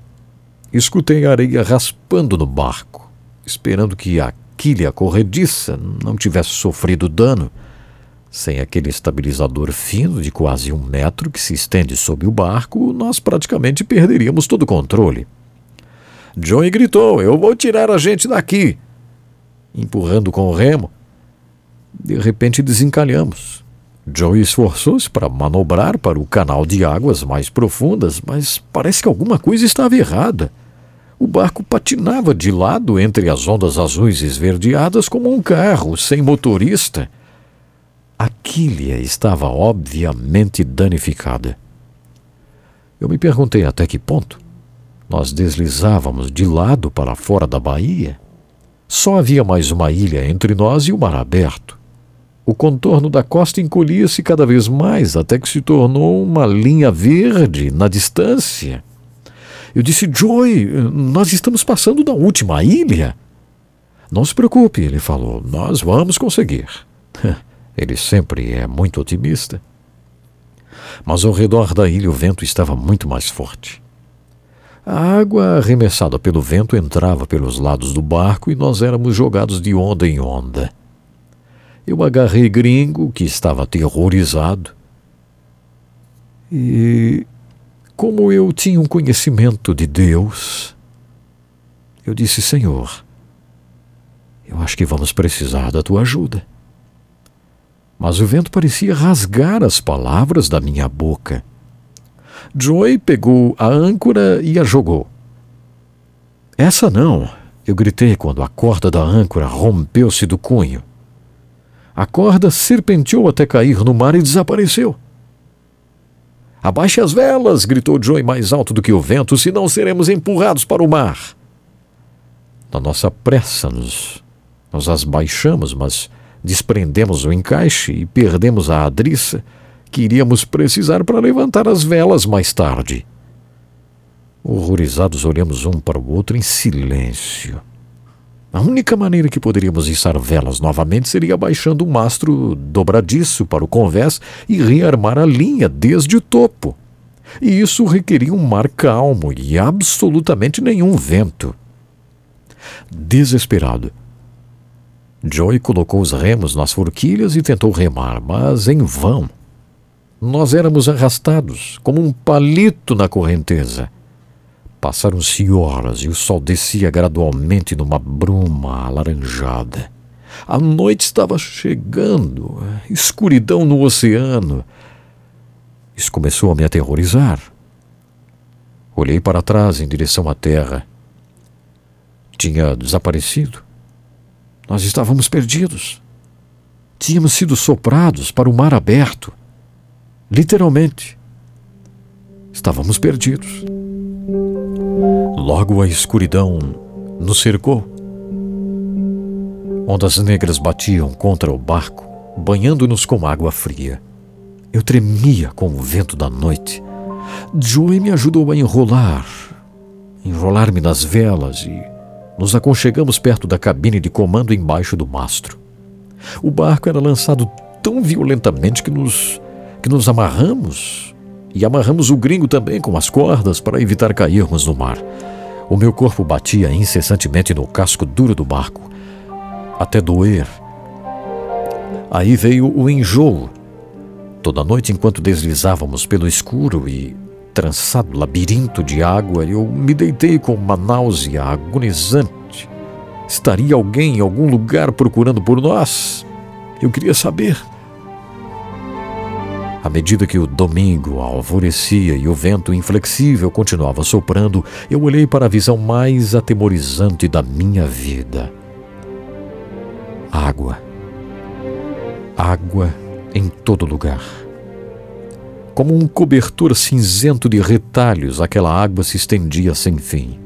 Escutei a areia raspando no barco, esperando que a quilha corrediça não tivesse sofrido dano. Sem aquele estabilizador fino de quase um metro que se estende sob o barco, nós praticamente perderíamos todo o controle. Johnny gritou: Eu vou tirar a gente daqui! Empurrando com o remo. De repente desencalhamos. Joey esforçou-se para manobrar para o canal de águas mais profundas, mas parece que alguma coisa estava errada. O barco patinava de lado entre as ondas azuis esverdeadas como um carro sem motorista. A quilha estava obviamente danificada. Eu me perguntei até que ponto. Nós deslizávamos de lado para fora da baía. Só havia mais uma ilha entre nós e o mar aberto. O contorno da costa encolhia-se cada vez mais, até que se tornou uma linha verde na distância. Eu disse: Joy, nós estamos passando da última ilha. Não se preocupe, ele falou, nós vamos conseguir. Ele sempre é muito otimista. Mas ao redor da ilha o vento estava muito mais forte. A água arremessada pelo vento entrava pelos lados do barco e nós éramos jogados de onda em onda. Eu agarrei Gringo, que estava aterrorizado. E, como eu tinha um conhecimento de Deus, eu disse: Senhor, eu acho que vamos precisar da tua ajuda. Mas o vento parecia rasgar as palavras da minha boca. Joy pegou a âncora e a jogou. Essa não, eu gritei quando a corda da âncora rompeu-se do cunho. A corda serpenteou até cair no mar e desapareceu. Abaixe as velas! gritou Joey mais alto do que o vento, senão seremos empurrados para o mar. Na nossa pressa, nos, nós as baixamos, mas desprendemos o encaixe e perdemos a adriça que iríamos precisar para levantar as velas mais tarde. Horrorizados, olhamos um para o outro em silêncio. A única maneira que poderíamos içar velas novamente seria baixando o mastro dobradiço para o convés e rearmar a linha desde o topo. E isso requeria um mar calmo e absolutamente nenhum vento. Desesperado, Joey colocou os remos nas forquilhas e tentou remar, mas em vão. Nós éramos arrastados como um palito na correnteza. Passaram-se horas e o sol descia gradualmente numa bruma alaranjada. A noite estava chegando, escuridão no oceano. Isso começou a me aterrorizar. Olhei para trás em direção à terra. Tinha desaparecido. Nós estávamos perdidos. Tínhamos sido soprados para o mar aberto. Literalmente. Estávamos perdidos. Logo a escuridão nos cercou. Ondas negras batiam contra o barco, banhando-nos com água fria. Eu tremia com o vento da noite. Joey me ajudou a enrolar, enrolar-me nas velas e nos aconchegamos perto da cabine de comando embaixo do mastro. O barco era lançado tão violentamente que nos, que nos amarramos e amarramos o gringo também com as cordas para evitar cairmos no mar. O meu corpo batia incessantemente no casco duro do barco, até doer. Aí veio o enjoo. Toda noite, enquanto deslizávamos pelo escuro e trançado labirinto de água, eu me deitei com uma náusea agonizante. Estaria alguém em algum lugar procurando por nós? Eu queria saber. À medida que o domingo alvorecia e o vento inflexível continuava soprando, eu olhei para a visão mais atemorizante da minha vida. Água. Água em todo lugar. Como um cobertor cinzento de retalhos, aquela água se estendia sem fim.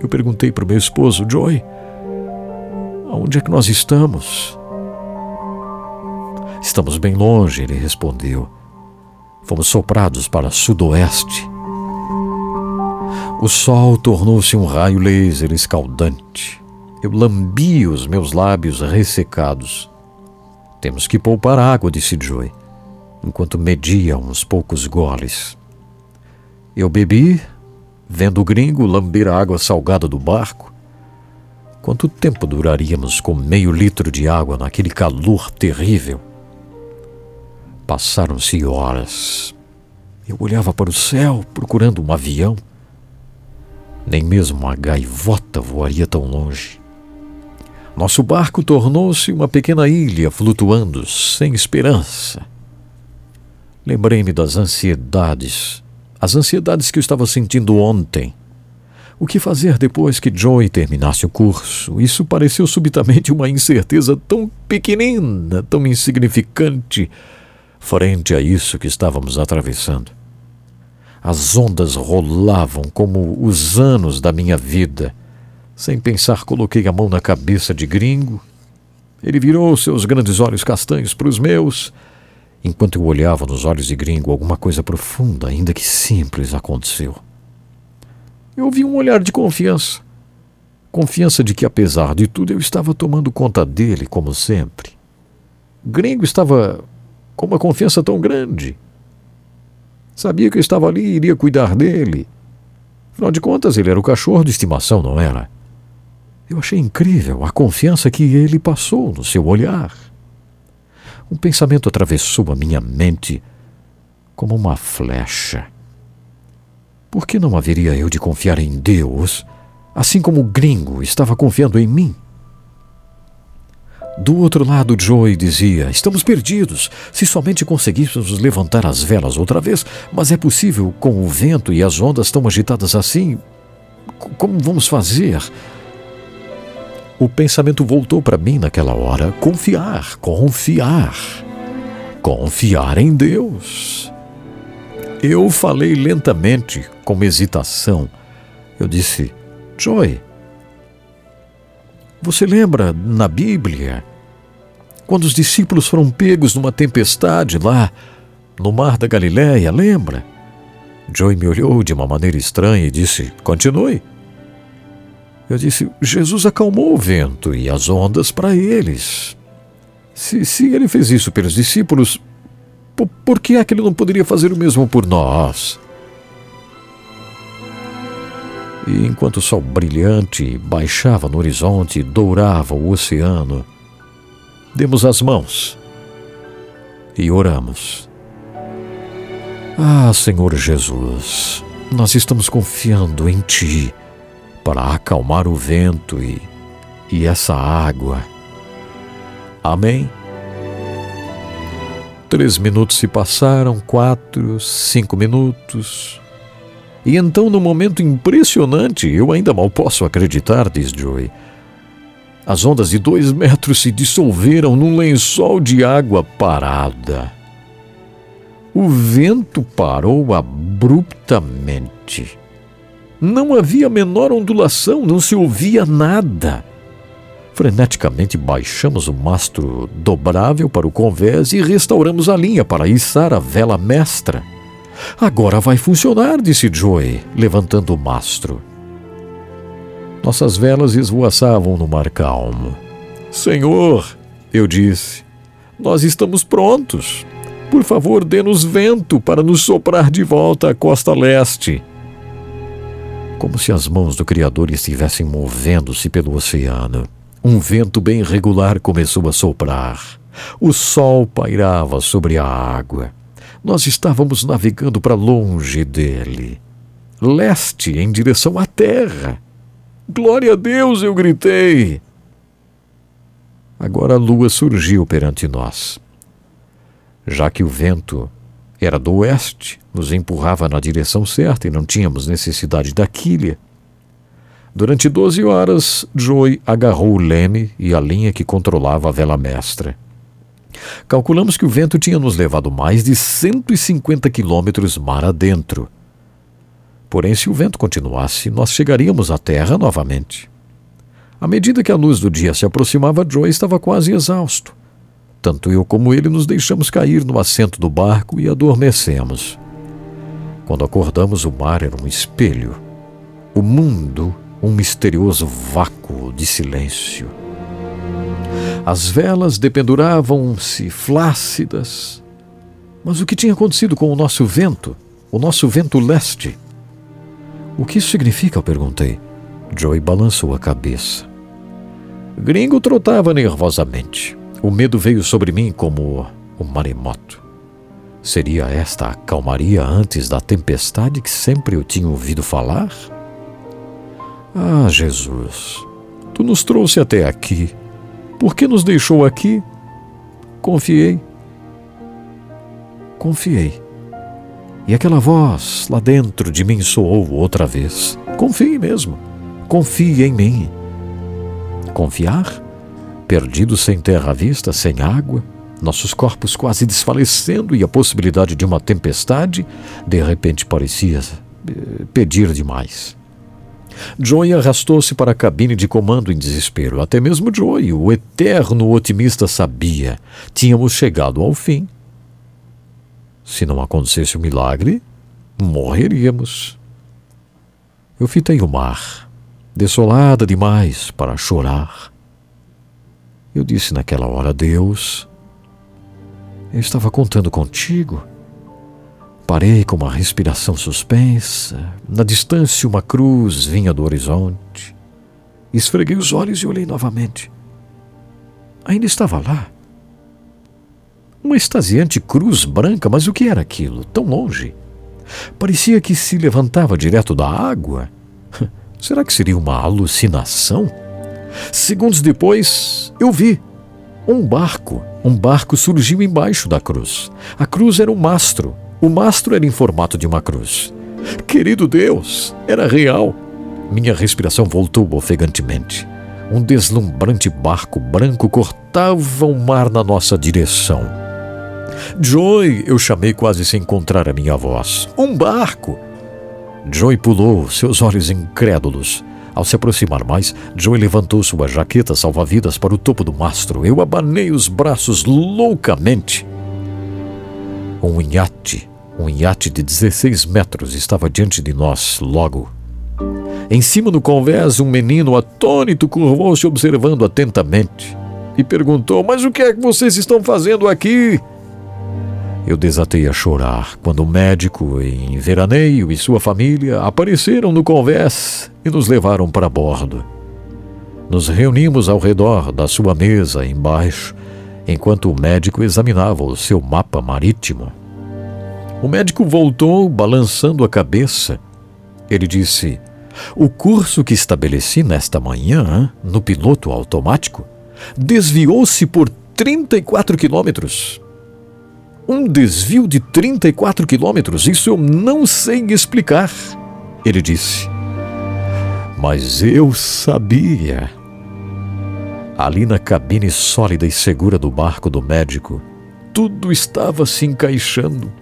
Eu perguntei para o meu esposo, Joy, aonde é que nós estamos? Estamos bem longe, ele respondeu. Fomos soprados para sudoeste. O sol tornou-se um raio laser escaldante. Eu lambi os meus lábios ressecados. Temos que poupar água, disse Joy, enquanto media uns poucos goles. Eu bebi, vendo o gringo lamber a água salgada do barco. Quanto tempo duraríamos com meio litro de água naquele calor terrível? Passaram-se horas. Eu olhava para o céu procurando um avião. Nem mesmo uma gaivota voaria tão longe. Nosso barco tornou-se uma pequena ilha flutuando, sem esperança. Lembrei-me das ansiedades, as ansiedades que eu estava sentindo ontem. O que fazer depois que Joy terminasse o curso? Isso pareceu subitamente uma incerteza tão pequenina, tão insignificante frente a isso que estávamos atravessando. As ondas rolavam como os anos da minha vida. Sem pensar, coloquei a mão na cabeça de gringo. Ele virou seus grandes olhos castanhos para os meus. Enquanto eu olhava nos olhos de gringo, alguma coisa profunda, ainda que simples, aconteceu. Eu vi um olhar de confiança. confiança de que, apesar de tudo, eu estava tomando conta dele, como sempre. Gringo estava com uma confiança tão grande. Sabia que eu estava ali e iria cuidar dele. Afinal de contas, ele era o cachorro de estimação, não era? Eu achei incrível a confiança que ele passou no seu olhar. Um pensamento atravessou a minha mente como uma flecha. Por que não haveria eu de confiar em Deus, assim como o gringo estava confiando em mim? Do outro lado, Joey dizia: Estamos perdidos. Se somente conseguíssemos levantar as velas outra vez, mas é possível com o vento e as ondas tão agitadas assim. Como vamos fazer? O pensamento voltou para mim naquela hora: confiar, confiar. Confiar em Deus. Eu falei lentamente, com hesitação. Eu disse: Joy, você lembra na Bíblia quando os discípulos foram pegos numa tempestade lá no mar da Galiléia, lembra? Joy me olhou de uma maneira estranha e disse: Continue. Eu disse: Jesus acalmou o vento e as ondas para eles. Se, se ele fez isso pelos discípulos, por, por que é que ele não poderia fazer o mesmo por nós? E enquanto o sol brilhante baixava no horizonte e dourava o oceano, demos as mãos e oramos. Ah, Senhor Jesus, nós estamos confiando em Ti para acalmar o vento e, e essa água. Amém? Três minutos se passaram, quatro, cinco minutos. E então, num momento impressionante, eu ainda mal posso acreditar, diz Joey. As ondas de dois metros se dissolveram num lençol de água parada. O vento parou abruptamente. Não havia menor ondulação, não se ouvia nada. Freneticamente baixamos o mastro dobrável para o convés e restauramos a linha para içar a vela mestra. Agora vai funcionar, disse Joey, levantando o mastro. Nossas velas esvoaçavam no mar calmo. Senhor, eu disse, nós estamos prontos. Por favor, dê-nos vento para nos soprar de volta à costa leste como se as mãos do Criador estivessem movendo-se pelo oceano. Um vento bem regular começou a soprar. O sol pairava sobre a água. Nós estávamos navegando para longe dele. Leste em direção à terra. Glória a Deus! eu gritei. Agora a lua surgiu perante nós. Já que o vento era do oeste, nos empurrava na direção certa e não tínhamos necessidade da quilha. Durante doze horas, Joey agarrou o leme e a linha que controlava a vela mestra. Calculamos que o vento tinha nos levado mais de 150 quilômetros mar adentro. Porém, se o vento continuasse, nós chegaríamos à terra novamente. À medida que a luz do dia se aproximava, Joey estava quase exausto. Tanto eu como ele nos deixamos cair no assento do barco e adormecemos. Quando acordamos, o mar era um espelho, o mundo um misterioso vácuo de silêncio. As velas dependuravam-se flácidas. Mas o que tinha acontecido com o nosso vento, o nosso vento leste? O que isso significa? Eu perguntei. Joey balançou a cabeça. Gringo trotava nervosamente. O medo veio sobre mim como um maremoto. Seria esta a calmaria antes da tempestade que sempre eu tinha ouvido falar? Ah, Jesus, tu nos trouxe até aqui. Por que nos deixou aqui? Confiei. Confiei. E aquela voz lá dentro de mim soou outra vez. Confie mesmo. Confie em mim. Confiar? perdidos sem terra à vista, sem água, nossos corpos quase desfalecendo e a possibilidade de uma tempestade, de repente parecia eh, pedir demais. Joey arrastou-se para a cabine de comando em desespero. Até mesmo Joey, o eterno otimista, sabia. Tínhamos chegado ao fim. Se não acontecesse o milagre, morreríamos. Eu fitei o mar. desolada demais para chorar. Eu disse naquela hora: Deus, eu estava contando contigo. Parei com uma respiração suspensa. Na distância, uma cruz vinha do horizonte. Esfreguei os olhos e olhei novamente. Ainda estava lá. Uma extasiante cruz branca, mas o que era aquilo? Tão longe. Parecia que se levantava direto da água. Será que seria uma alucinação? Segundos depois, eu vi. Um barco. Um barco surgiu embaixo da cruz. A cruz era um mastro. O mastro era em formato de uma cruz. Querido Deus, era real. Minha respiração voltou ofegantemente. Um deslumbrante barco branco cortava o mar na nossa direção. Joy, eu chamei quase sem encontrar a minha voz. Um barco! Joy pulou, seus olhos incrédulos. Ao se aproximar mais, Joy levantou sua jaqueta salva-vidas para o topo do mastro. Eu abanei os braços loucamente. Um iate, um iate de 16 metros estava diante de nós logo. Em cima do convés, um menino atônito curvou-se observando atentamente e perguntou: Mas o que é que vocês estão fazendo aqui? Eu desatei a chorar quando o médico em veraneio e sua família apareceram no convés e nos levaram para bordo. Nos reunimos ao redor da sua mesa embaixo, enquanto o médico examinava o seu mapa marítimo. O médico voltou, balançando a cabeça. Ele disse: O curso que estabeleci nesta manhã, no piloto automático, desviou-se por 34 quilômetros. Um desvio de 34 quilômetros, isso eu não sei explicar, ele disse. Mas eu sabia. Ali na cabine sólida e segura do barco do médico, tudo estava se encaixando.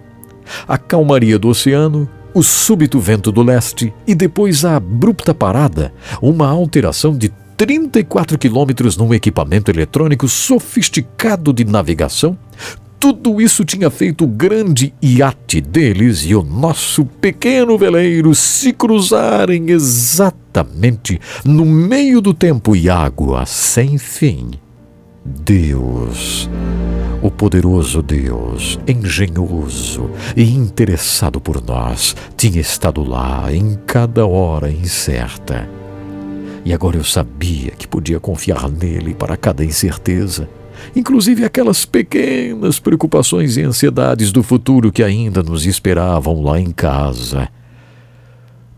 A calmaria do oceano, o súbito vento do leste e depois a abrupta parada, uma alteração de 34 quilômetros num equipamento eletrônico sofisticado de navegação, tudo isso tinha feito o grande iate deles e o nosso pequeno veleiro se cruzarem exatamente no meio do tempo e água sem fim. Deus, o poderoso Deus, engenhoso e interessado por nós, tinha estado lá em cada hora incerta. E agora eu sabia que podia confiar nele para cada incerteza inclusive aquelas pequenas preocupações e ansiedades do futuro que ainda nos esperavam lá em casa.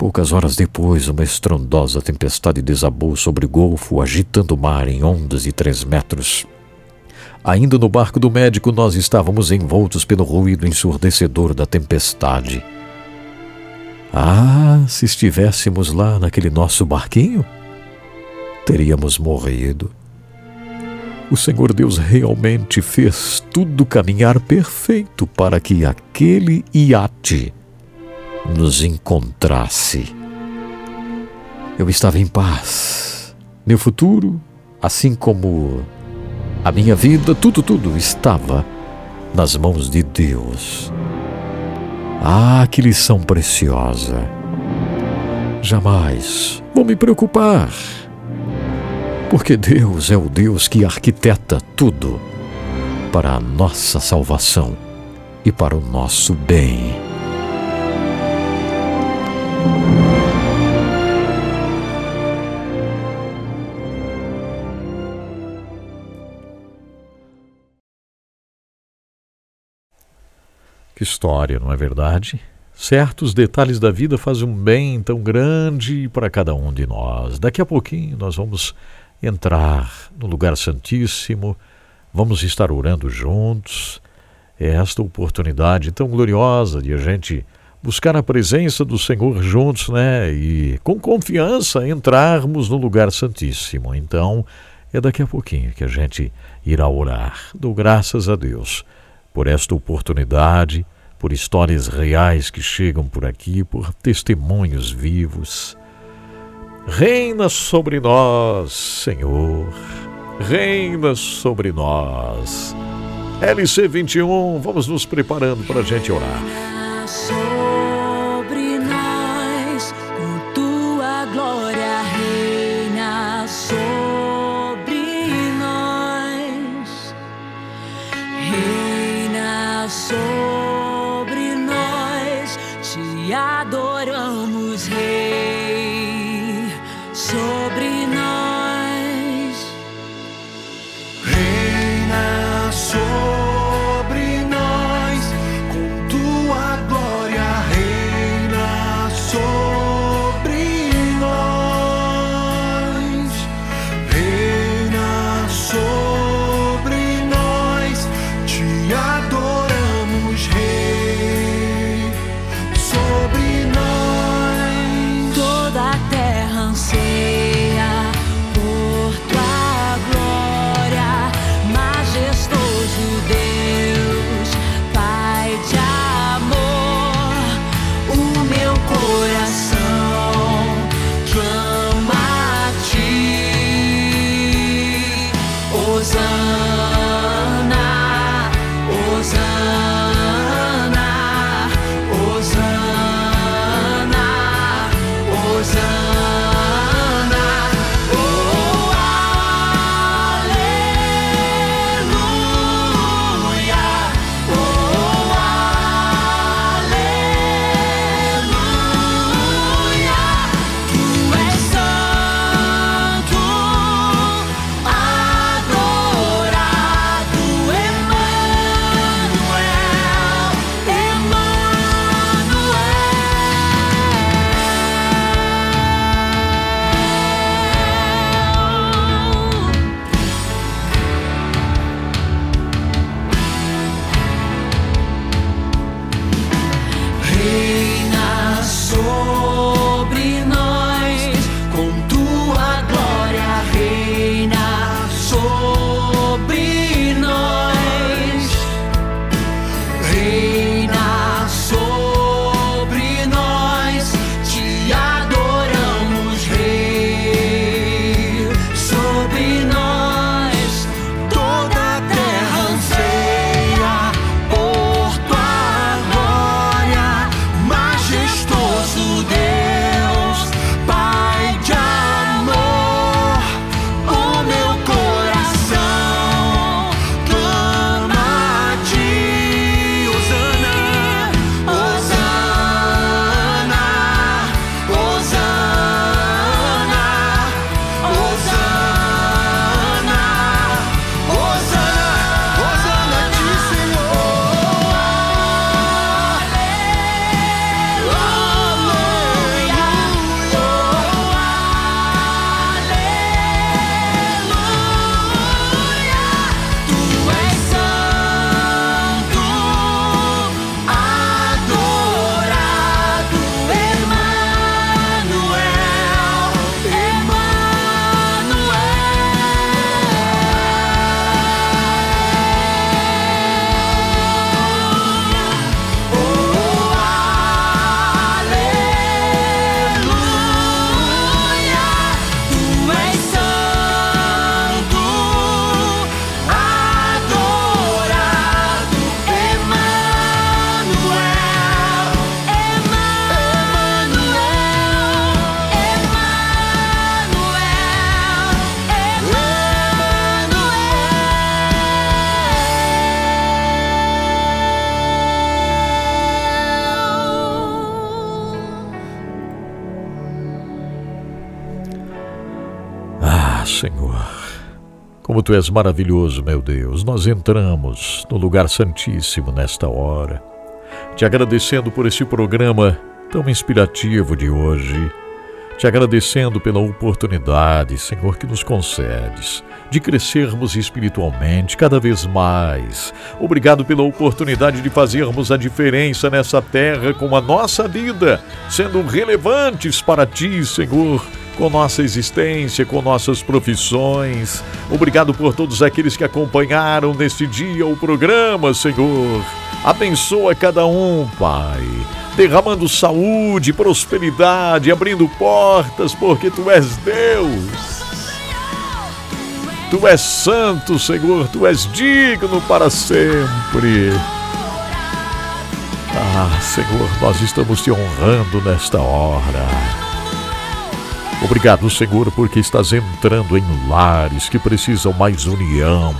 Poucas horas depois, uma estrondosa tempestade desabou sobre o golfo, agitando o mar em ondas de três metros. Ainda no barco do médico, nós estávamos envoltos pelo ruído ensurdecedor da tempestade. Ah, se estivéssemos lá naquele nosso barquinho, teríamos morrido o Senhor Deus realmente fez tudo caminhar perfeito para que aquele iate nos encontrasse. Eu estava em paz. Meu futuro, assim como a minha vida, tudo, tudo estava nas mãos de Deus. Ah, que lição preciosa! Jamais vou me preocupar porque Deus é o Deus que arquiteta tudo para a nossa salvação e para o nosso bem. Que história, não é verdade? Certos detalhes da vida fazem um bem tão grande para cada um de nós. Daqui a pouquinho nós vamos entrar no lugar santíssimo, vamos estar orando juntos. É esta oportunidade tão gloriosa de a gente buscar a presença do Senhor juntos, né? E com confiança entrarmos no lugar santíssimo. Então, é daqui a pouquinho que a gente irá orar. Dou graças a Deus por esta oportunidade, por histórias reais que chegam por aqui, por testemunhos vivos. Reina sobre nós, Senhor. Reina sobre nós. LC 21, vamos nos preparando para a gente orar. Tu és maravilhoso, meu Deus. Nós entramos no lugar santíssimo nesta hora, te agradecendo por esse programa tão inspirativo de hoje, te agradecendo pela oportunidade, Senhor, que nos concedes de crescermos espiritualmente cada vez mais. Obrigado pela oportunidade de fazermos a diferença nessa terra com a nossa vida, sendo relevantes para ti, Senhor com nossa existência, com nossas profissões. Obrigado por todos aqueles que acompanharam neste dia o programa, Senhor. Abençoa cada um, Pai, derramando saúde, prosperidade, abrindo portas, porque Tu és Deus. Tu és santo, Senhor, Tu és digno para sempre. Ah, Senhor, nós estamos Te honrando nesta hora. Obrigado, Senhor, porque estás entrando em lares que precisam mais união.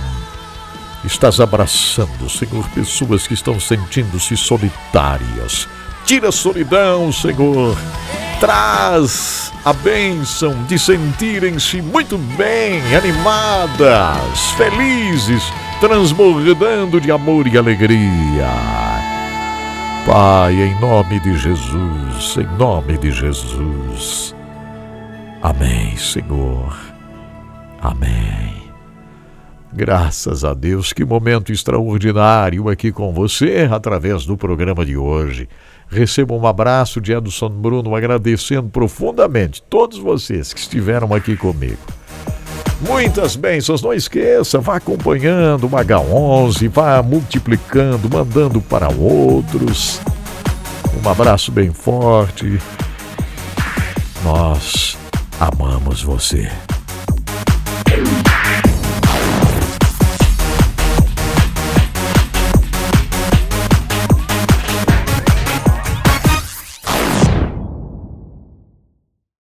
Estás abraçando, Senhor, pessoas que estão sentindo-se solitárias, Tira a solidão, Senhor. Traz a bênção de sentirem-se muito bem, animadas, felizes, transbordando de amor e alegria. Pai, em nome de Jesus, em nome de Jesus. Amém, Senhor. Amém. Graças a Deus, que momento extraordinário aqui com você através do programa de hoje. Receba um abraço de Edson Bruno, agradecendo profundamente todos vocês que estiveram aqui comigo. Muitas bênçãos, não esqueça, vá acompanhando o H11, vá multiplicando, mandando para outros. Um abraço bem forte. Nós amamos você.